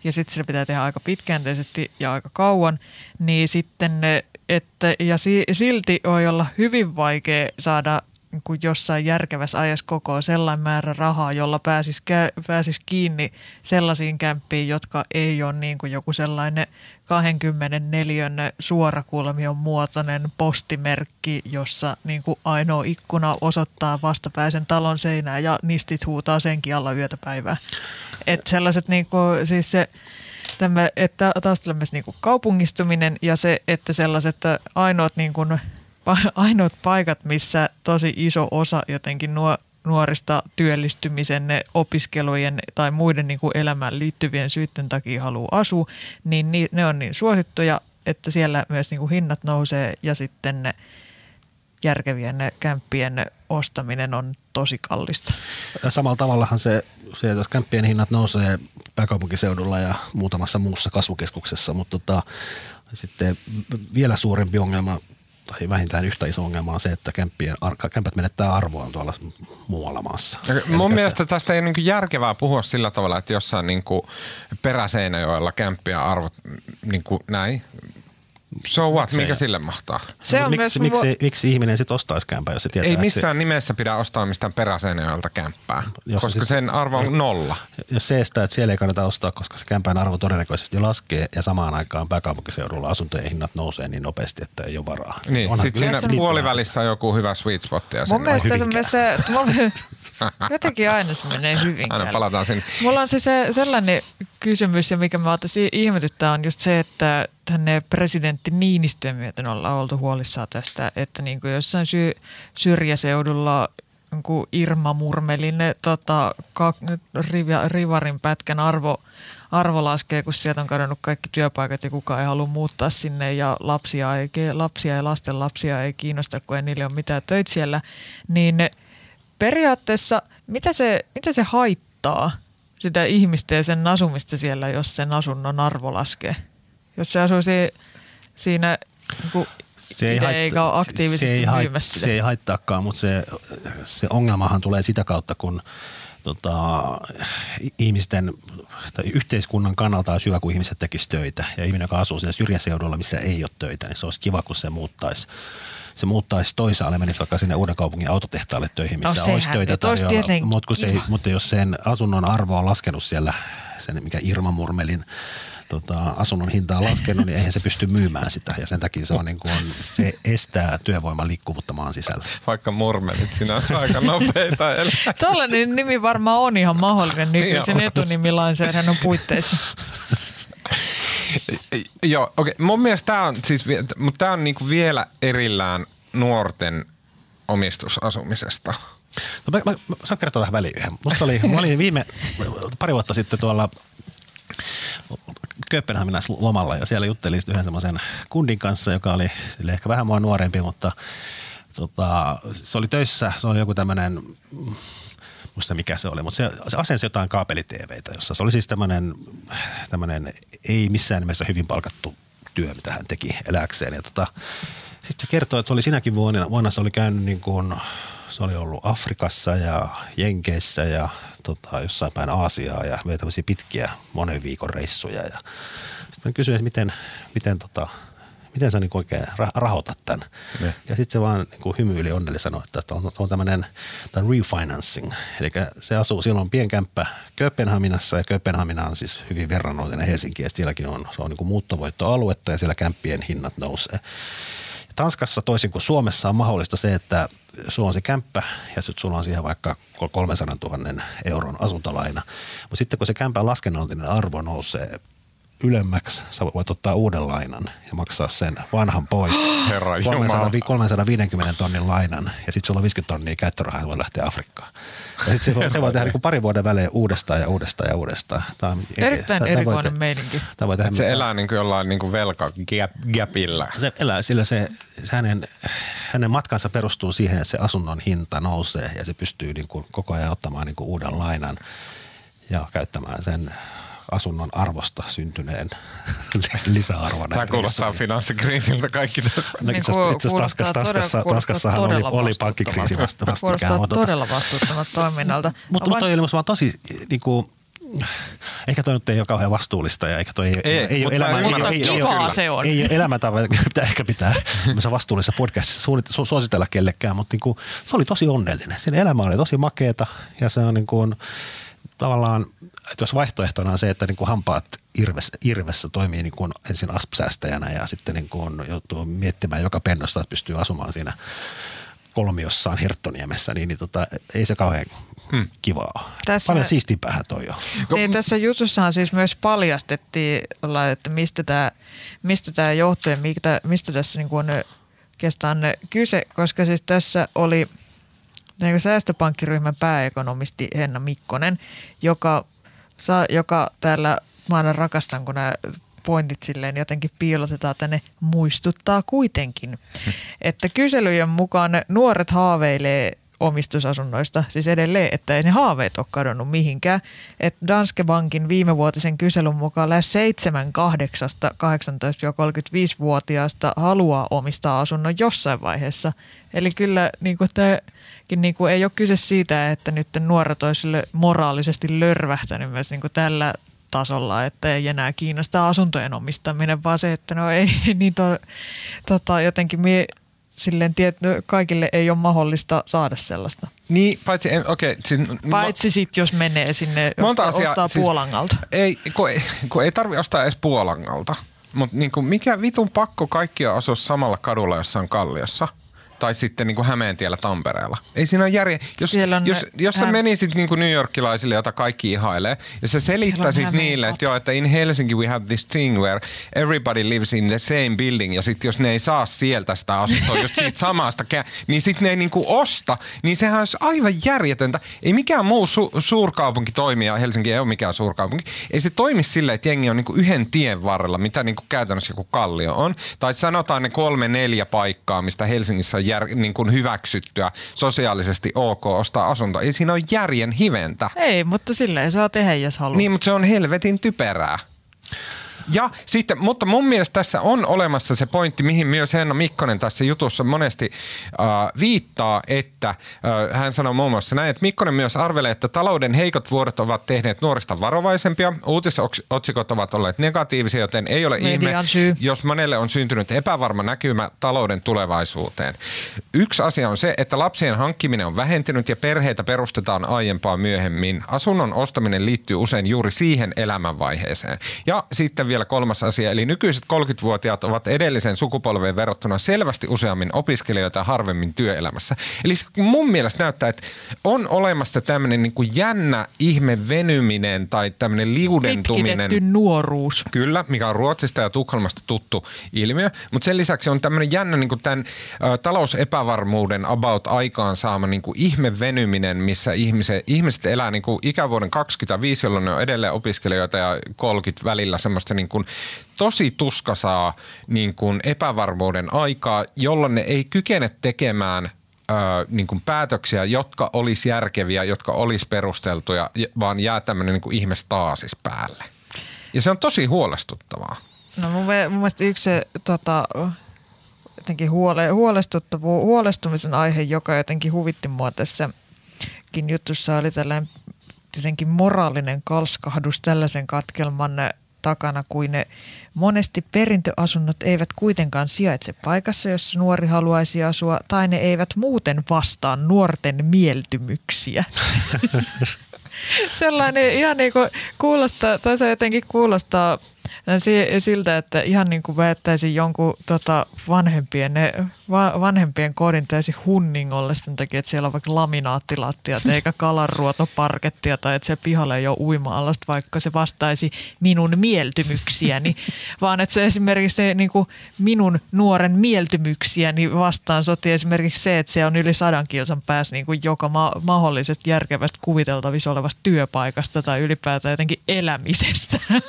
Ja sitten se pitää tehdä aika pitkäänteisesti ja aika kauan, niin sitten ne, että, ja silti voi olla hyvin vaikea saada niin kuin jossain järkevässä ajassa koko sellainen määrä rahaa, jolla pääsisi, pääsisi kiinni sellaisiin kämppiin, jotka ei ole niin kuin joku sellainen 24 suorakulmion muotoinen postimerkki, jossa niin kuin ainoa ikkuna osoittaa vastapäisen talon seinää ja nistit huutaa senkin alla yötä päivää. Että sellaiset niin kuin, siis se, tämä, että taas myös niin kuin kaupungistuminen ja se, että sellaiset ainoat niin kuin ainoat paikat, missä tosi iso osa jotenkin nuo, nuorista työllistymisen, opiskelujen tai muiden niin kuin elämään liittyvien syiden takia haluaa asua, niin ne on niin suosittuja, että siellä myös niin kuin hinnat nousee ja sitten ne järkevien kämppien ostaminen on tosi kallista. Samalla tavallahan se, se, jos kämppien hinnat nousee pääkaupunkiseudulla ja muutamassa muussa kasvukeskuksessa, mutta tota, sitten vielä suurempi ongelma tai vähintään yhtä iso ongelma on se, että kämppien, kämpät menettää arvoaan tuolla muualla maassa. Ja mun mielestä tästä ei niin järkevää puhua sillä tavalla, että jossain niin peräseinäjoella kämppien arvot niin näin So what, miksei? mikä sille mahtaa? Se on miksi, myös... miksi, miksi ihminen sitten ostaisi kämpää, jos se tietää, Ei missään se... nimessä pidä ostaa mistään peräseinäjoelta kämppää, jos koska sit... sen arvo on nolla. Jos se estää, että siellä ei kannata ostaa, koska se kämpään arvo todennäköisesti laskee ja samaan aikaan pääkaupunkiseudulla asuntojen hinnat nousee niin nopeasti, että ei ole varaa. Niin, sitten siinä puolivälissä on joku hyvä sweet spot. Ja Mun mielestä se on myös se, Jotenkin aina se menee hyvin. Aina palataan sinne. Mulla on siis se sellainen kysymys, ja mikä mä ottaisin ihmetyttää, on just se, että tänne presidentti Niinistön myöten ollaan oltu huolissaan tästä, että niin kuin jossain sy- syrjäseudulla niin Irma Murmelin tota, ka, riva, rivarin pätkän arvo, arvo laskee, kun sieltä on kadonnut kaikki työpaikat ja kukaan ei halua muuttaa sinne ja lapsia, ei, lapsia ja lasten lapsia ei kiinnosta, kun ei niille ole mitään töitä siellä, niin – periaatteessa, mitä se, mitä se haittaa sitä ihmistä ja sen asumista siellä, jos sen asunnon arvo laskee? Jos se asuu siinä niin se ei, haitta, eikä ole aktiivisesti se ei, myymässä se ei haittaakaan, mutta se, se ongelmahan tulee sitä kautta, kun tota, ihmisten tai yhteiskunnan kannalta olisi hyvä, kun ihmiset tekisivät töitä. Ja ihminen, joka asuu siellä syrjäseudulla, missä ei ole töitä, niin se olisi kiva, kun se muuttaisi se muuttaisi toisaalle, menisi vaikka sinne uuden kaupungin autotehtaalle töihin, missä no, olisi töitä tarjolla. Mutta, se, mutta jos sen asunnon arvo on laskenut siellä, sen mikä Irma Murmelin tota, asunnon hinta on laskenut, niin eihän se pysty myymään sitä. Ja sen takia se, on, niin kuin, se estää työvoiman liikkuvuutta maan sisällä. Vaikka murmelit, sinä on aika nopeita. Tällainen nimi varmaan on ihan mahdollinen nykyisen etunimilainsäädännön puitteissa. Joo, okei. Okay. Mun mielestä tämä on, siis, mutta tämä on niinku vielä erillään nuorten omistusasumisesta. No mä, mä, mä saan kertoa tähän väliin yhden. Musta oli, mä olin viime pari vuotta sitten tuolla Kööpenhaminassa lomalla ja siellä juttelin yhden semmoisen kundin kanssa, joka oli ehkä vähän mua nuorempi, mutta tota, se oli töissä, se oli joku tämmöinen muista mikä se oli, mutta se, se asensi jotain kaapeliteeveitä, jossa se oli siis tämmöinen, tämmöinen ei missään nimessä hyvin palkattu työ, mitä hän teki eläkseen. Ja tota, sitten se kertoi, että se oli sinäkin vuonna, vuonna se oli käynyt niin kuin, se oli ollut Afrikassa ja Jenkeissä ja tota, jossain päin Aasiaa ja vei tämmöisiä pitkiä monen viikon reissuja. Ja sitten mä kysyin, että miten, miten tota, miten sä niin oikein rahoitat tämän. Ne. Ja sitten se vaan niin kuin hymyili onnelli sanoi, että on, on tämmöinen refinancing. Eli se asuu, silloin on pienkämppä Kööpenhaminassa ja Kööpenhamina on siis hyvin verrannollinen Helsinki ja sielläkin on, se on niin kuin muuttovoittoaluetta ja siellä kämppien hinnat nousee. Tanskassa toisin kuin Suomessa on mahdollista se, että sulla on se kämppä ja sitten sulla on siihen vaikka 300 000 euron asuntolaina. Mutta sitten kun se kämpän laskennallinen arvo nousee ylemmäksi, sä voit ottaa uuden lainan ja maksaa sen vanhan pois. Herra 300, Jumala. 350 tonnin lainan ja sitten sulla on 50 tonnia käyttörahaa ja voi lähteä Afrikkaan. Ja sitten se voi, se voi tehdä niin kuin pari vuoden välein uudestaan ja uudestaan ja uudestaan. Tämä on, Erittäin tämä voi erikoinen meininki. Tämä voi tehdä se elää niin kuin jollain niin kuin velkagäpillä. se elää, sillä se, se hänen, hänen matkansa perustuu siihen, että se asunnon hinta nousee ja se pystyy niin kuin koko ajan ottamaan niin kuin uuden lainan ja käyttämään sen asunnon arvosta syntyneen lisäarvon. Tämä kuulostaa finanssikriisiltä kaikki tässä. No, Niin itse asiassa Tanskassa, Tanskassahan oli, todella oli pankkikriisi vasta, vastikään. Kuulostaa mutta todella vastuuttomalta toiminnalta. Mutta mut toi oli vaan tosi, niinku, ehkä toi nyt ei ole kauhean vastuullista ja ehkä toi ei, Ei, ei, ole elämä, ei, ei, ei, ole- se on. ei ole elämäntapa, mitä ehkä pitää vastuullisessa podcastissa suositella kellekään, mutta niinku, se oli tosi onnellinen. Sen elämä oli tosi makeeta ja se on niinku, tavallaan, että jos vaihtoehtona on se, että niinku hampaat irves, irvessä toimii niinku ensin aspsäästäjänä ja sitten niinku joutuu miettimään joka pennosta, että pystyy asumaan siinä kolmiossaan Herttoniemessä, niin, niin tota, ei se kauhean hmm. kivaa. Tässä- Tässä... Paljon siistimpäähän toi on. Niin, tässä jutussahan siis myös paljastettiin, olla, että mistä tämä mistä tää johtuu ja mistä, mistä tässä niin on oikeastaan kyse, koska siis tässä oli niin säästöpankkiryhmän pääekonomisti Henna Mikkonen, joka, saa, joka täällä, mä aina rakastan, kun nämä pointit silleen jotenkin piilotetaan tänne, muistuttaa kuitenkin, että kyselyjen mukaan nuoret haaveilee omistusasunnoista, siis edelleen, että ei ne haaveet ole kadonnut mihinkään. Et Danske Bankin viimevuotisen kyselyn mukaan lähes 7 kahdeksasta 18-35-vuotiaasta haluaa omistaa asunnon jossain vaiheessa. Eli kyllä niin kuin tämäkin niin kuin ei ole kyse siitä, että nyt nuoret olisivat moraalisesti lörvähtänyt myös niin kuin tällä tasolla, että ei enää kiinnosta asuntojen omistaminen, vaan se, että no ei niin to, tota, jotenkin mie, silleen tiet, no, kaikille ei ole mahdollista saada sellaista. Niin, paitsi, okei. Okay, siis, Paitsi sitten, jos menee sinne, Monta ostaa, asiaa, ostaa siis- Puolangalta. Ei, kun ei, kun ei tarvi ostaa edes Puolangalta. Mutta niinku, mikä vitun pakko kaikki on asua samalla kadulla jossain Kalliossa? Tai sitten niin kuin Hämeentiellä Tampereella. Ei siinä ole järje. Jos, on jos, ne- jos sä hän- menisit niin kuin New Yorkilaisille, jota kaikki ihailee, ja sä selittäisit niille, että joo, että in Helsinki we have this thing where everybody lives in the same building, ja sitten jos ne ei saa sieltä sitä asuntoa, just siitä samasta, niin sitten ne ei niin kuin osta, niin sehän olisi aivan järjetöntä. Ei mikään muu su- suurkaupunki toimi, ja Helsinki ei ole mikään suurkaupunki. Ei se toimi silleen, että jengi on niin kuin yhden tien varrella, mitä niin kuin käytännössä joku kallio on. Tai sanotaan ne kolme, neljä paikkaa, mistä Helsingissä on jär, niin kuin hyväksyttyä sosiaalisesti ok ostaa asunto. Ei siinä ole järjen hiventä. Ei, mutta silleen saa tehdä, jos haluaa. Niin, mutta se on helvetin typerää. Ja sitten, mutta mun mielestä tässä on olemassa se pointti, mihin myös Henna Mikkonen tässä jutussa monesti äh, viittaa, että äh, hän sanoo muun muassa näin, että Mikkonen myös arvelee, että talouden heikot vuodet ovat tehneet nuorista varovaisempia, uutisotsikot ovat olleet negatiivisia, joten ei ole ihme, Median syy. jos monelle on syntynyt epävarma näkymä talouden tulevaisuuteen. Yksi asia on se, että lapsien hankkiminen on vähentynyt ja perheitä perustetaan aiempaa myöhemmin. Asunnon ostaminen liittyy usein juuri siihen elämänvaiheeseen. Ja sitten vielä kolmas asia, eli nykyiset 30-vuotiaat ovat edellisen sukupolveen verrattuna selvästi useammin opiskelijoita ja harvemmin työelämässä. Eli mun mielestä näyttää, että on olemassa tämmöinen niin kuin jännä ihme venyminen tai tämmöinen liudentuminen. Pitkitetty nuoruus. Kyllä, mikä on Ruotsista ja Tukholmasta tuttu ilmiö. Mutta sen lisäksi on tämmöinen jännä niin tämän ä, talousepävarmuuden about aikaan saama niin kuin ihme venyminen, missä ihmiset, ihmiset elää niin kuin ikävuoden 25, jolloin ne on edelleen opiskelijoita ja 30 välillä semmoista niin kuin tosi tuskasaa niin kuin epävarmuuden aikaa, jolloin ne ei kykene tekemään niin kuin päätöksiä, jotka olisi järkeviä, jotka olisi perusteltuja, vaan jää tämmöinen niin ihme staasis päälle. Ja se on tosi huolestuttavaa. No mun, mun mielestä yksi se, tota, jotenkin huole, huolestuttavu, huolestumisen aihe, joka jotenkin huvitti mua tässäkin jutussa, oli tällainen jotenkin moraalinen kalskahdus tällaisen katkelman takana, kuin ne monesti perintöasunnot eivät kuitenkaan sijaitse paikassa, jossa nuori haluaisi asua, tai ne eivät muuten vastaa nuorten mieltymyksiä. Sellainen ihan niin kuin kuulostaa, tai se jotenkin kuulostaa siltä, että ihan niin kuin väettäisin jonkun tota, vanhempien, ne, va, vanhempien kodin täysin hunningolle sen takia, että siellä on vaikka laminaattilattiat eikä kalanruotoparkettia tai että se pihalle ei ole uima vaikka se vastaisi minun mieltymyksiäni, vaan että se esimerkiksi se niin kuin minun nuoren mieltymyksiäni vastaan soti esimerkiksi se, että se on yli sadan kilsan päässä niin kuin joka ma- mahdollisesti järkevästä kuviteltavissa olevasta työpaikasta tai ylipäätään jotenkin elämisestä.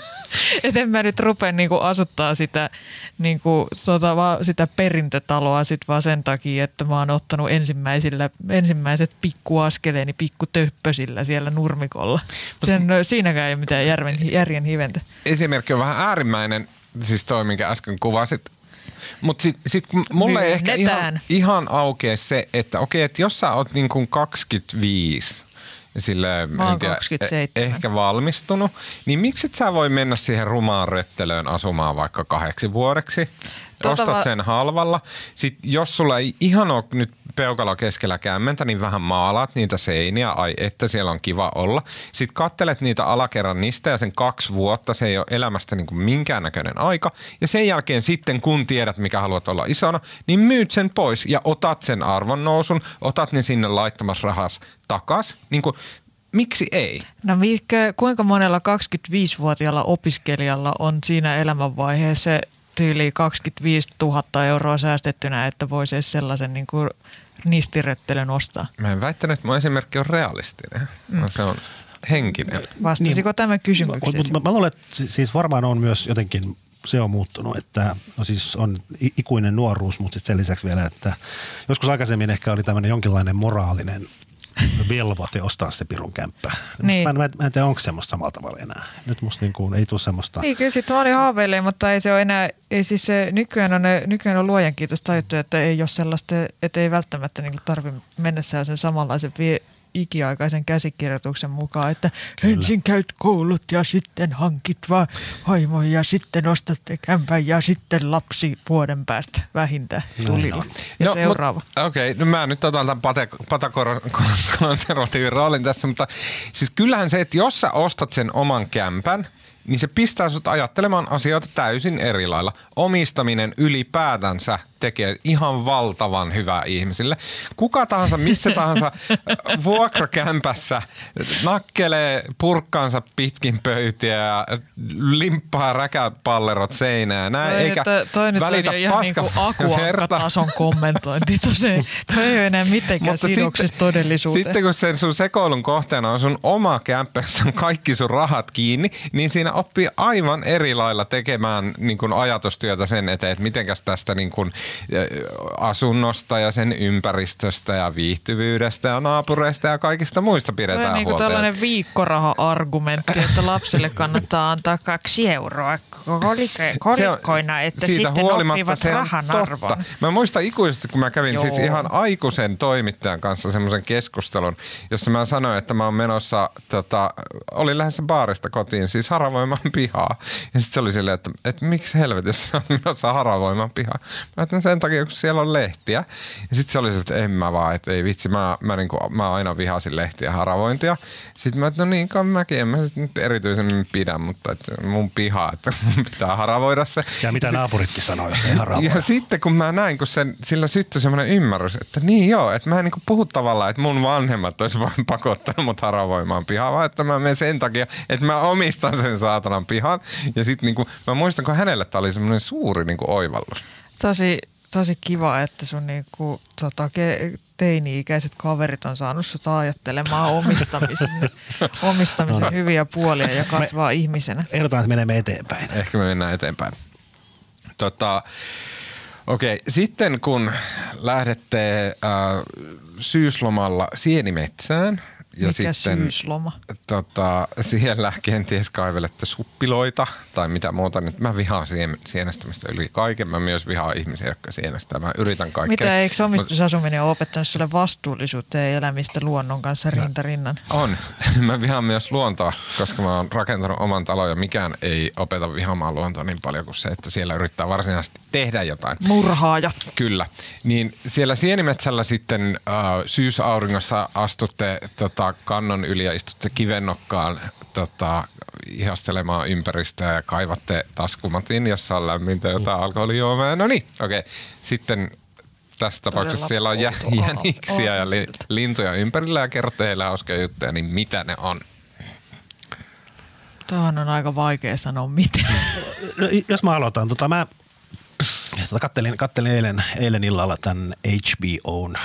Et en mä nyt rupea niinku asuttaa sitä, niinku, tota, sitä perintötaloa sit vaan sen takia, että mä oon ottanut ensimmäisillä, ensimmäiset pikkuaskeleeni pikkutöppösillä siellä nurmikolla. Sen, siinäkään ei ole mitään järven, järjen hiventä. Esimerkki on vähän äärimmäinen, siis toi, minkä äsken kuvasit, mutta sitten sit mulle ei ehkä ihan, ihan aukea se, että okei, että jos sä oot niin kuin 25 sille, Mä en tiedä, 27. E- ehkä valmistunut, niin miksi et sä voi mennä siihen rumaan röttelöön asumaan vaikka kahdeksi vuodeksi? Tota Ostat sen halvalla. Sitten jos sulla ei ihan ole nyt peukalo keskellä kämmentä, niin vähän maalaat niitä seiniä, ai että siellä on kiva olla. Sitten kattelet niitä alakerran niistä ja sen kaksi vuotta, se ei ole elämästä niin kuin minkäännäköinen aika. Ja sen jälkeen sitten, kun tiedät, mikä haluat olla isona, niin myyt sen pois ja otat sen arvon nousun, otat ne sinne laittamassa rahas takas. Niin kuin, miksi ei? No mikä, kuinka monella 25-vuotiaalla opiskelijalla on siinä elämänvaiheessa tyyli 25 000 euroa säästettynä, että voisi sellaisen niin kuin nistirettelyn ostaa? Mä en väittänyt, että mun esimerkki on realistinen. Mm. Se on henkinen. Vastasiko niin, tämä kysymykseen? Mutta mä, mä luulen, että siis varmaan on myös jotenkin se on muuttunut, että no siis on ikuinen nuoruus, mutta sitten sen lisäksi vielä, että joskus aikaisemmin ehkä oli tämmöinen jonkinlainen moraalinen velvoite ostaa se pirun kämppä. Niin. Mä, en, mä en tiedä, onko semmoista samalla tavalla enää. Nyt musta niin kuin, ei tule semmoista. Niin, kyllä sitten oli haaveille, mutta ei se ole enää, ei siis se, nykyään on, nykyään on luojan kiitos tajuttu, että ei ole sellaista, että ei välttämättä niin tarvitse mennä sen samanlaisen vie, ikiaikaisen käsikirjoituksen mukaan, että Kyllä. ensin käyt koulut ja sitten hankit vaan vaimon ja sitten ostatte kämpän ja sitten lapsi vuoden päästä vähintään tulilla. Ja no, seuraava. Okei, okay, no mä nyt otan tämän patakonservatiivin roolin tässä, mutta siis kyllähän se, että jos sä ostat sen oman kämpän – niin se pistää sut ajattelemaan asioita täysin eri lailla. Omistaminen ylipäätänsä tekee ihan valtavan hyvää ihmisille. Kuka tahansa, missä tahansa vuokrakämpässä nakkelee purkkaansa pitkin pöytiä ja limppaa räkäpallerot seinään. Näin, toi, eikä toi, toi välitä nyt paska ihan niin tason kommentointi. Tose, toi ei ole enää mitenkään sidoksissa todellisuuteen. Sitten kun sen sun sekoilun kohteena on sun oma kämppä, jossa on kaikki sun rahat kiinni, niin siinä oppii aivan eri lailla tekemään niin kuin ajatustyötä sen eteen, että mitenkäs tästä niin kuin asunnosta ja sen ympäristöstä ja viihtyvyydestä ja naapureista ja kaikista muista pidetään huolta. niin kuin tällainen viikkoraha-argumentti, että lapsille kannattaa antaa kaksi euroa kolikkoina, että siitä sitten oppivat se rahan arvon. Mä muistan ikuisesti, kun mä kävin siis Joo. siis ihan aikuisen toimittajan kanssa semmoisen keskustelun, jossa mä sanoin, että mä oon menossa, tota, olin lähdössä baarista kotiin, siis haravoimaan pihaa. Ja sitten se oli silleen, että, että miksi helvetissä on menossa haravoimaan pihaa. Mä että sen takia, kun siellä on lehtiä. Ja sitten se oli se, että en mä vaan, että ei vitsi, mä, mä, niin kuin, mä aina vihasin lehtiä haravointia. Sitten mä, että no niin, mäkin, en mä nyt erityisemmin pidä, mutta että mun piha, että mun pitää haravoida se. Ja mitä ja naapuritkin sanoo, jos ei haravoida. Ja sitten kun mä näin, kun sen, sillä syttyi semmoinen ymmärrys, että niin joo, että mä en niin puhu tavallaan, että mun vanhemmat olisi vain pakottanut mut haravoimaan pihaa, vaan että mä menen sen takia, että mä omistan sen saatanan pihan. Ja sitten niin mä muistan, kun hänelle tämä oli semmoinen suuri niin oivallus. Tosi, tosi kiva, että sun niinku, tota, teini-ikäiset kaverit on saanut sut ajattelemaan omistamisen, omistamisen no. hyviä puolia ja kasvaa me ihmisenä. Ehdotan, että menemme eteenpäin. Ehkä me mennään eteenpäin. Tota, Okei, sitten kun lähdette äh, syyslomalla sienimetsään – ja Mikä sitten, syysloma? Tota, siellä kenties kaivelette suppiloita tai mitä muuta. Nyt mä vihaan sien, sienestämistä yli kaiken. Mä myös vihaan ihmisiä, jotka sienestää. Mä yritän kaikkea. Mitä, eikö omistusasuminen ole opettanut sulle vastuullisuutta ja elämistä luonnon kanssa rintarinnan? On. Mä vihaan myös luontoa, koska mä oon rakentanut oman talon ja mikään ei opeta vihaamaan luontoa niin paljon kuin se, että siellä yrittää varsinaisesti tehdä jotain. Murhaaja. Kyllä. Niin siellä sienimetsällä sitten äh, syysauringossa astutte tota, tota, kannon yli ja istutte kivennokkaan tota, ihastelemaan ympäristöä ja kaivatte taskumatin, jossa on lämmintä jotain mm. alkoholijuomaa. No niin, okei. Okay. Sitten tässä tapauksessa siellä on jä, jäniksiä ja li, lintuja ympärillä ja kerrotte heille hauskoja juttuja, niin mitä ne on? Tuohon on aika vaikea sanoa mitä. No, jos mä aloitan, tota, mä tota, kattelin, kattelin eilen, eilen illalla tämän HBOn,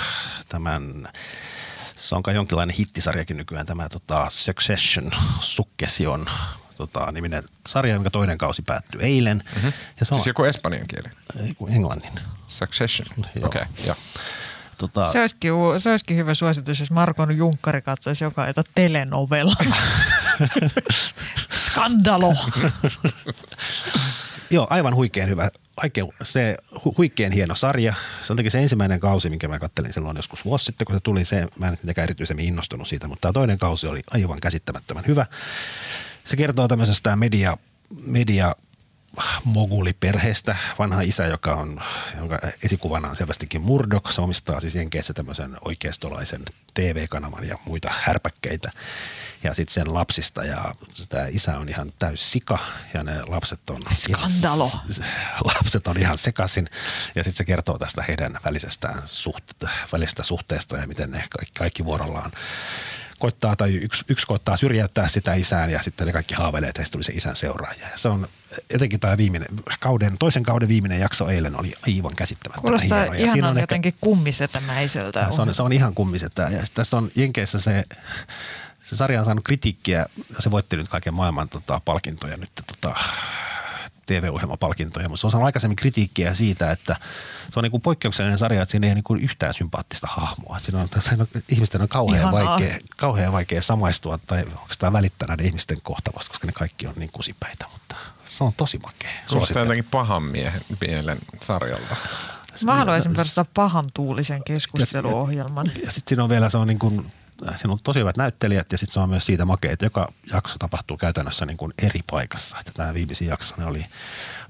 tämän se on kai jonkinlainen hittisarjakin nykyään tämä tota, Succession, Succession tota, niminen sarja, jonka toinen kausi päättyi eilen. Mm-hmm. Ja se on, siis joku espanjan kieli? Ei, englannin. Succession, okei, okay, Tota... Se, olisikin, se olisikin hyvä suositus, jos Markon Junkkari katsoisi joka ajan telenovella. Skandalo! Joo, aivan huikean hyvä. Aike, se hu, huikean hieno sarja. Se on se ensimmäinen kausi, minkä mä kattelin silloin joskus vuosi sitten, kun se tuli. Se, mä en mitenkään erityisemmin innostunut siitä, mutta tämä toinen kausi oli aivan käsittämättömän hyvä. Se kertoo tämmöisestä media, media moguliperheestä, vanha isä, joka on, jonka esikuvana on selvästikin Murdoch. Se omistaa siis Jenkeissä tämmöisen oikeistolaisen TV-kanavan ja muita härpäkkeitä. Ja sitten sen lapsista ja tämä isä on ihan täys sika ja ne lapset on... Skandalo! Lapset on ihan sekaisin ja sitten se kertoo tästä heidän välisestään välistä suhteesta ja miten ne kaikki, kaikki vuorollaan koittaa tai yksi, yksi koittaa syrjäyttää sitä isään ja sitten ne kaikki haaveilee, että heistä tuli se isän seuraaja. Ja se on jotenkin tämä viimeinen, kauden, toisen kauden viimeinen jakso eilen oli aivan käsittämättä. Kuulostaa hieno. Ja siinä on jotenkin ehkä, kummisetämäiseltä. Se on, se on ihan kummisetä. Ja tässä on Jenkeissä se, se sarja on saanut kritiikkiä ja se voitti nyt kaiken maailman tota, palkintoja nyt tota, TV-ohjelmapalkintoja, mutta se on saanut aikaisemmin kritiikkiä siitä, että se on niin kuin poikkeuksellinen sarja, että siinä ei niin kuin yhtään sympaattista hahmoa. Siinä on, siinä on, ihmisten on kauhean vaikea, kauhean vaikea samaistua tai onko tämä välittää näiden ihmisten kohtalosta, koska ne kaikki on niin kusipäitä, mutta se on tosi makea. Kuulostaa jotenkin pahan miehen mielen sarjalta. Mä haluaisin perustaa pahan tuulisen keskusteluohjelman. Ja, ja sitten siinä on vielä, se on niin kuin siinä on tosi hyvät näyttelijät ja sitten se on myös siitä makea, että joka jakso tapahtuu käytännössä niin kuin eri paikassa. Että tämä viimeisin jakso ne oli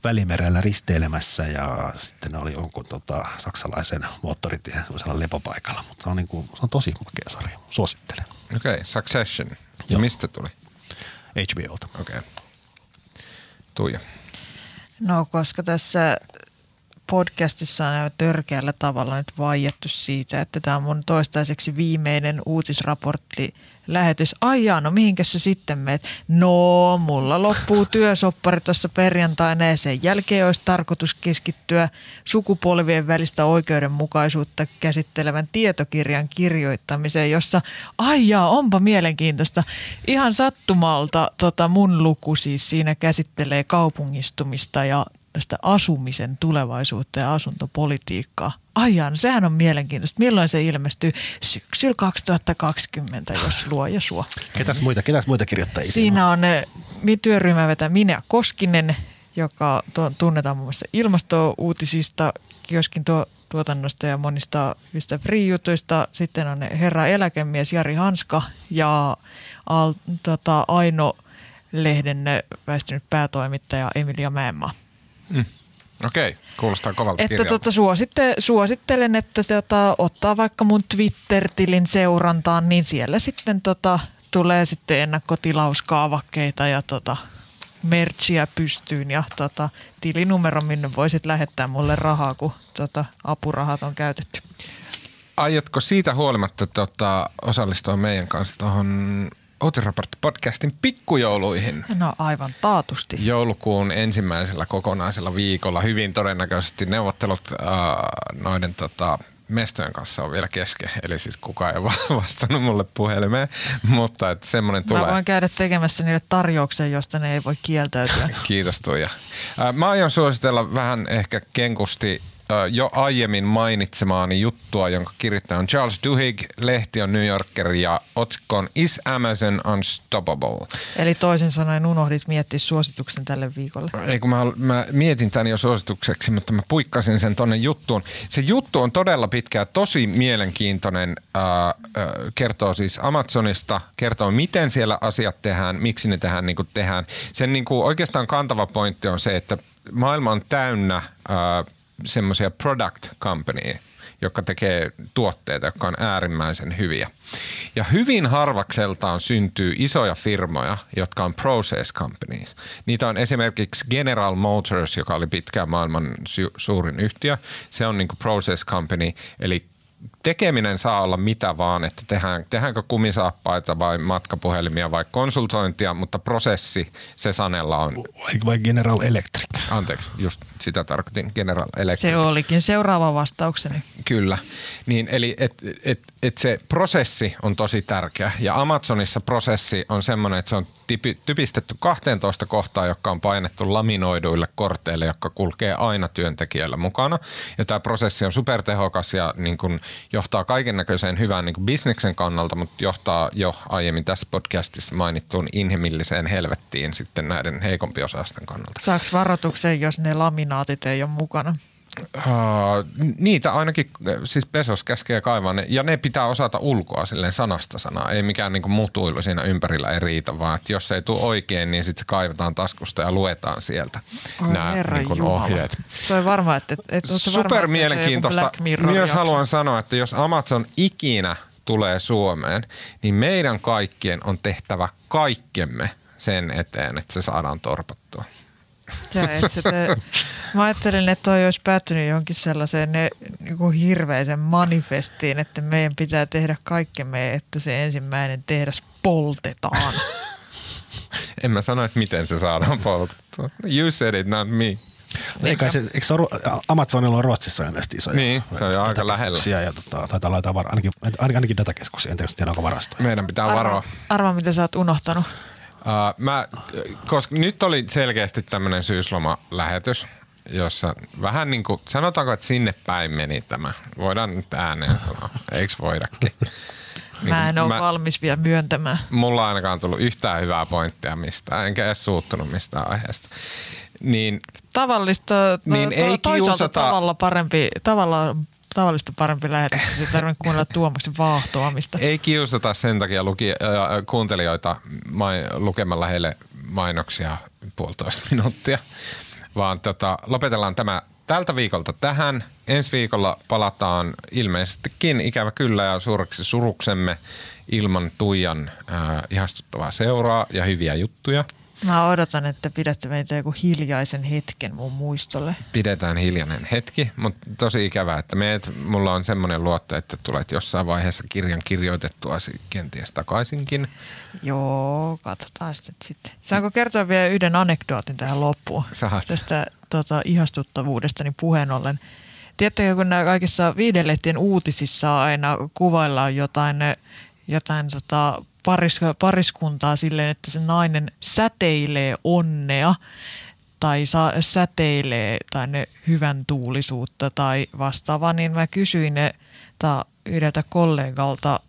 Välimerellä risteilemässä ja sitten ne oli jonkun tota, saksalaisen moottoritien lepopaikalla. Mutta se on, niin kuin, se on tosi makea sarja. Suosittelen. Okei, okay, Succession. Ja Joo. mistä tuli? HBOlta. Okei. Okay. Tuija. No koska tässä podcastissa on törkeällä tavalla nyt vaiettu siitä, että tämä on mun toistaiseksi viimeinen uutisraportti lähetys. Ai jaa, no mihinkä sä sitten meet? No, mulla loppuu työsoppari tuossa perjantaina ja sen jälkeen olisi tarkoitus keskittyä sukupolvien välistä oikeudenmukaisuutta käsittelevän tietokirjan kirjoittamiseen, jossa ai jaa, onpa mielenkiintoista. Ihan sattumalta tota mun luku siis siinä käsittelee kaupungistumista ja tästä asumisen tulevaisuutta ja asuntopolitiikkaa. Ajan, sehän on mielenkiintoista. Milloin se ilmestyy? Syksyllä 2020, jos luo ja suo. Ketäs muita, ketäs muita kirjoittajia? Siinä on eh, työryhmä vetä Minä Koskinen, joka tunnetaan muun muassa ilmastouutisista, kioskin tuo, tuotannosta ja monista hyvistä free-jutuista. Sitten on herra eläkemies Jari Hanska ja al, tota, Aino Lehden väistynyt päätoimittaja Emilia Mäenmaa. Mm. Okei, kuulostaa kovalta että tota, suositte, suosittelen, että se ottaa, ottaa vaikka mun Twitter-tilin seurantaan, niin siellä sitten tota, tulee sitten ennakkotilauskaavakkeita ja tota, merchia pystyyn ja tota, tilinumero, minne voisit lähettää mulle rahaa, kun tota, apurahat on käytetty. Aiotko siitä huolimatta tota, osallistua meidän kanssa tuohon Uutisraportti-podcastin pikkujouluihin. No aivan taatusti. Joulukuun ensimmäisellä kokonaisella viikolla hyvin todennäköisesti neuvottelut äh, noiden tota, mestojen kanssa on vielä kesken. Eli siis kukaan ei vastannut mulle puhelimeen, mutta että semmoinen tulee. Mä voin käydä tekemässä niille tarjouksen, josta ne ei voi kieltäytyä. Kiitos Tuija. Äh, mä aion suositella vähän ehkä kenkusti jo aiemmin mainitsemaani juttua, jonka kirjoittaja on Charles Duhigg. Lehti on New Yorker ja otsikon Is Amazon Unstoppable? Eli toisin sanoen unohdit miettiä suosituksen tälle viikolle. Ei kun mä, mä mietin tämän jo suositukseksi, mutta mä puikkasin sen tonne juttuun. Se juttu on todella pitkä tosi mielenkiintoinen. Äh, äh, kertoo siis Amazonista, kertoo miten siellä asiat tehdään, miksi ne tehdään niin kuin tehdään. Sen niin kuin oikeastaan kantava pointti on se, että maailma on täynnä äh, semmoisia product company, jotka tekee tuotteita, jotka on äärimmäisen hyviä. Ja hyvin harvakseltaan syntyy isoja firmoja, jotka on process companies. Niitä on esimerkiksi General Motors, joka oli pitkään maailman suurin yhtiö. Se on niin process company, eli tekeminen saa olla mitä vaan, että tehdään, tehdäänkö kumisaappaita vai matkapuhelimia vai konsultointia, mutta prosessi, se Sanella on. Vai, vai General Electric? Anteeksi, just sitä tarkoitin, General Electric. Se olikin seuraava vastaukseni. Kyllä, niin eli et, et, et se prosessi on tosi tärkeä ja Amazonissa prosessi on semmoinen, että se on typi, typistetty 12 kohtaa, jotka on painettu laminoiduille korteille, jotka kulkee aina työntekijällä mukana. Ja tämä prosessi on supertehokas ja niin kuin johtaa kaiken näköiseen hyvään niin bisneksen kannalta, mutta johtaa jo aiemmin tässä podcastissa mainittuun inhimilliseen helvettiin sitten näiden heikompiosaisten kannalta. Saako varoituksen, jos ne laminaatit ei ole mukana? Uh, niitä ainakin, siis Pesos käskee kaivaa ne, ja ne pitää osata ulkoa silleen sanasta sanaa. Ei mikään niinku mutuilu siinä ympärillä ei riitä, vaan että jos se ei tule oikein, niin sitten se kaivetaan taskusta ja luetaan sieltä nämä niin ohjeet. Se on varma, että, että Super varma, mielenkiintoista. Myös haluan sanoa, että jos Amazon ikinä tulee Suomeen, niin meidän kaikkien on tehtävä kaikkemme sen eteen, että se saadaan torpattua. Ja et te, mä ajattelin, että toi olisi päättynyt johonkin sellaiseen ne, niin hirveisen manifestiin, että meidän pitää tehdä kaikkemme, että se ensimmäinen tehdas poltetaan. en mä sano, että miten se saadaan poltettua. You said it, not me. Eikä se, eikö se ole, Amazonilla on Ruotsissa ilmeisesti isoja Niin, se on jo aika lähellä. Ja tota, taitaa laittaa var, ainakin, ainakin datakeskuksia, en tiedä, onko varastoja. Meidän pitää varoa. Arva, mitä sä oot unohtanut. Uh, mä, koska nyt oli selkeästi tämmöinen syyslomalähetys, jossa vähän niin kuin, sanotaanko, että sinne päin meni tämä. Voidaan nyt ääneen sanoa, eikö voidakin? Niin mä en ole mä, valmis vielä myöntämään. Mulla on ainakaan tullut yhtään hyvää pointtia mistään, enkä edes suuttunut mistään aiheesta. Niin, tavallista, niin to, ei kiusata, tavalla parempi, tavalla tavallista parempi lähetys, ei tarvitse kuunnella Tuomaksen vaahtoamista. Ei kiusata sen takia luki, äh, kuuntelijoita mai, lukemalla heille mainoksia puolitoista minuuttia, vaan tota, lopetellaan tämä tältä viikolta tähän. Ensi viikolla palataan ilmeisestikin ikävä kyllä ja suureksi suruksemme ilman Tuijan äh, ihastuttavaa seuraa ja hyviä juttuja – Mä odotan, että pidätte meitä joku hiljaisen hetken mun muistolle. Pidetään hiljainen hetki, mutta tosi ikävää, että meet, mulla on semmoinen luotto, että tulet jossain vaiheessa kirjan kirjoitettua kenties takaisinkin. Joo, katsotaan sitten. sitten. Saanko kertoa vielä yhden anekdootin tähän loppuun? Saat. Tästä tota, ihastuttavuudestani puheen ollen. Tiedättekö, kun nämä kaikissa viidelehtien uutisissa aina kuvaillaan jotain, jotain tota, paris, pariskuntaa silleen, että se nainen säteilee onnea tai saa, säteilee tai ne hyvän tuulisuutta tai vastaavaa, niin mä kysyin ne ta, yhdeltä kollegalta,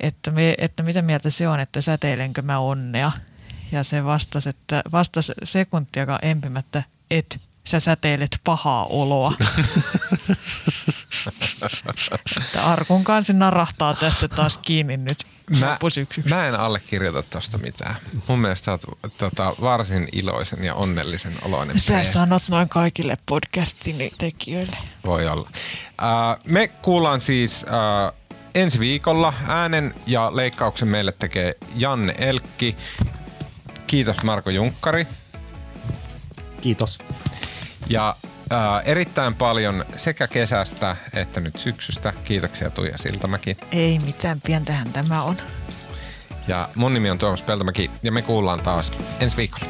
että, me, että mitä mieltä se on, että säteilenkö mä onnea. Ja se vastasi, että vastasi sekuntiakaan empimättä, että sä säteilet pahaa oloa. Arkun kansi narahtaa tästä taas kiinni nyt mä, mä en allekirjoita tosta mitään. Mun mielestä sä oot tota, varsin iloisen ja onnellisen oloinen. Sä prees. sanot noin kaikille podcastin tekijöille. Voi olla. Uh, me kuullaan siis uh, ensi viikolla äänen ja leikkauksen meille tekee Janne Elkki. Kiitos Marko Junkkari. Kiitos. Ja äh, erittäin paljon sekä kesästä että nyt syksystä. Kiitoksia Tuija Siltamäki. Ei mitään, pientähän tämä on. Ja mun nimi on Tuomas Peltomäki ja me kuullaan taas ensi viikolla.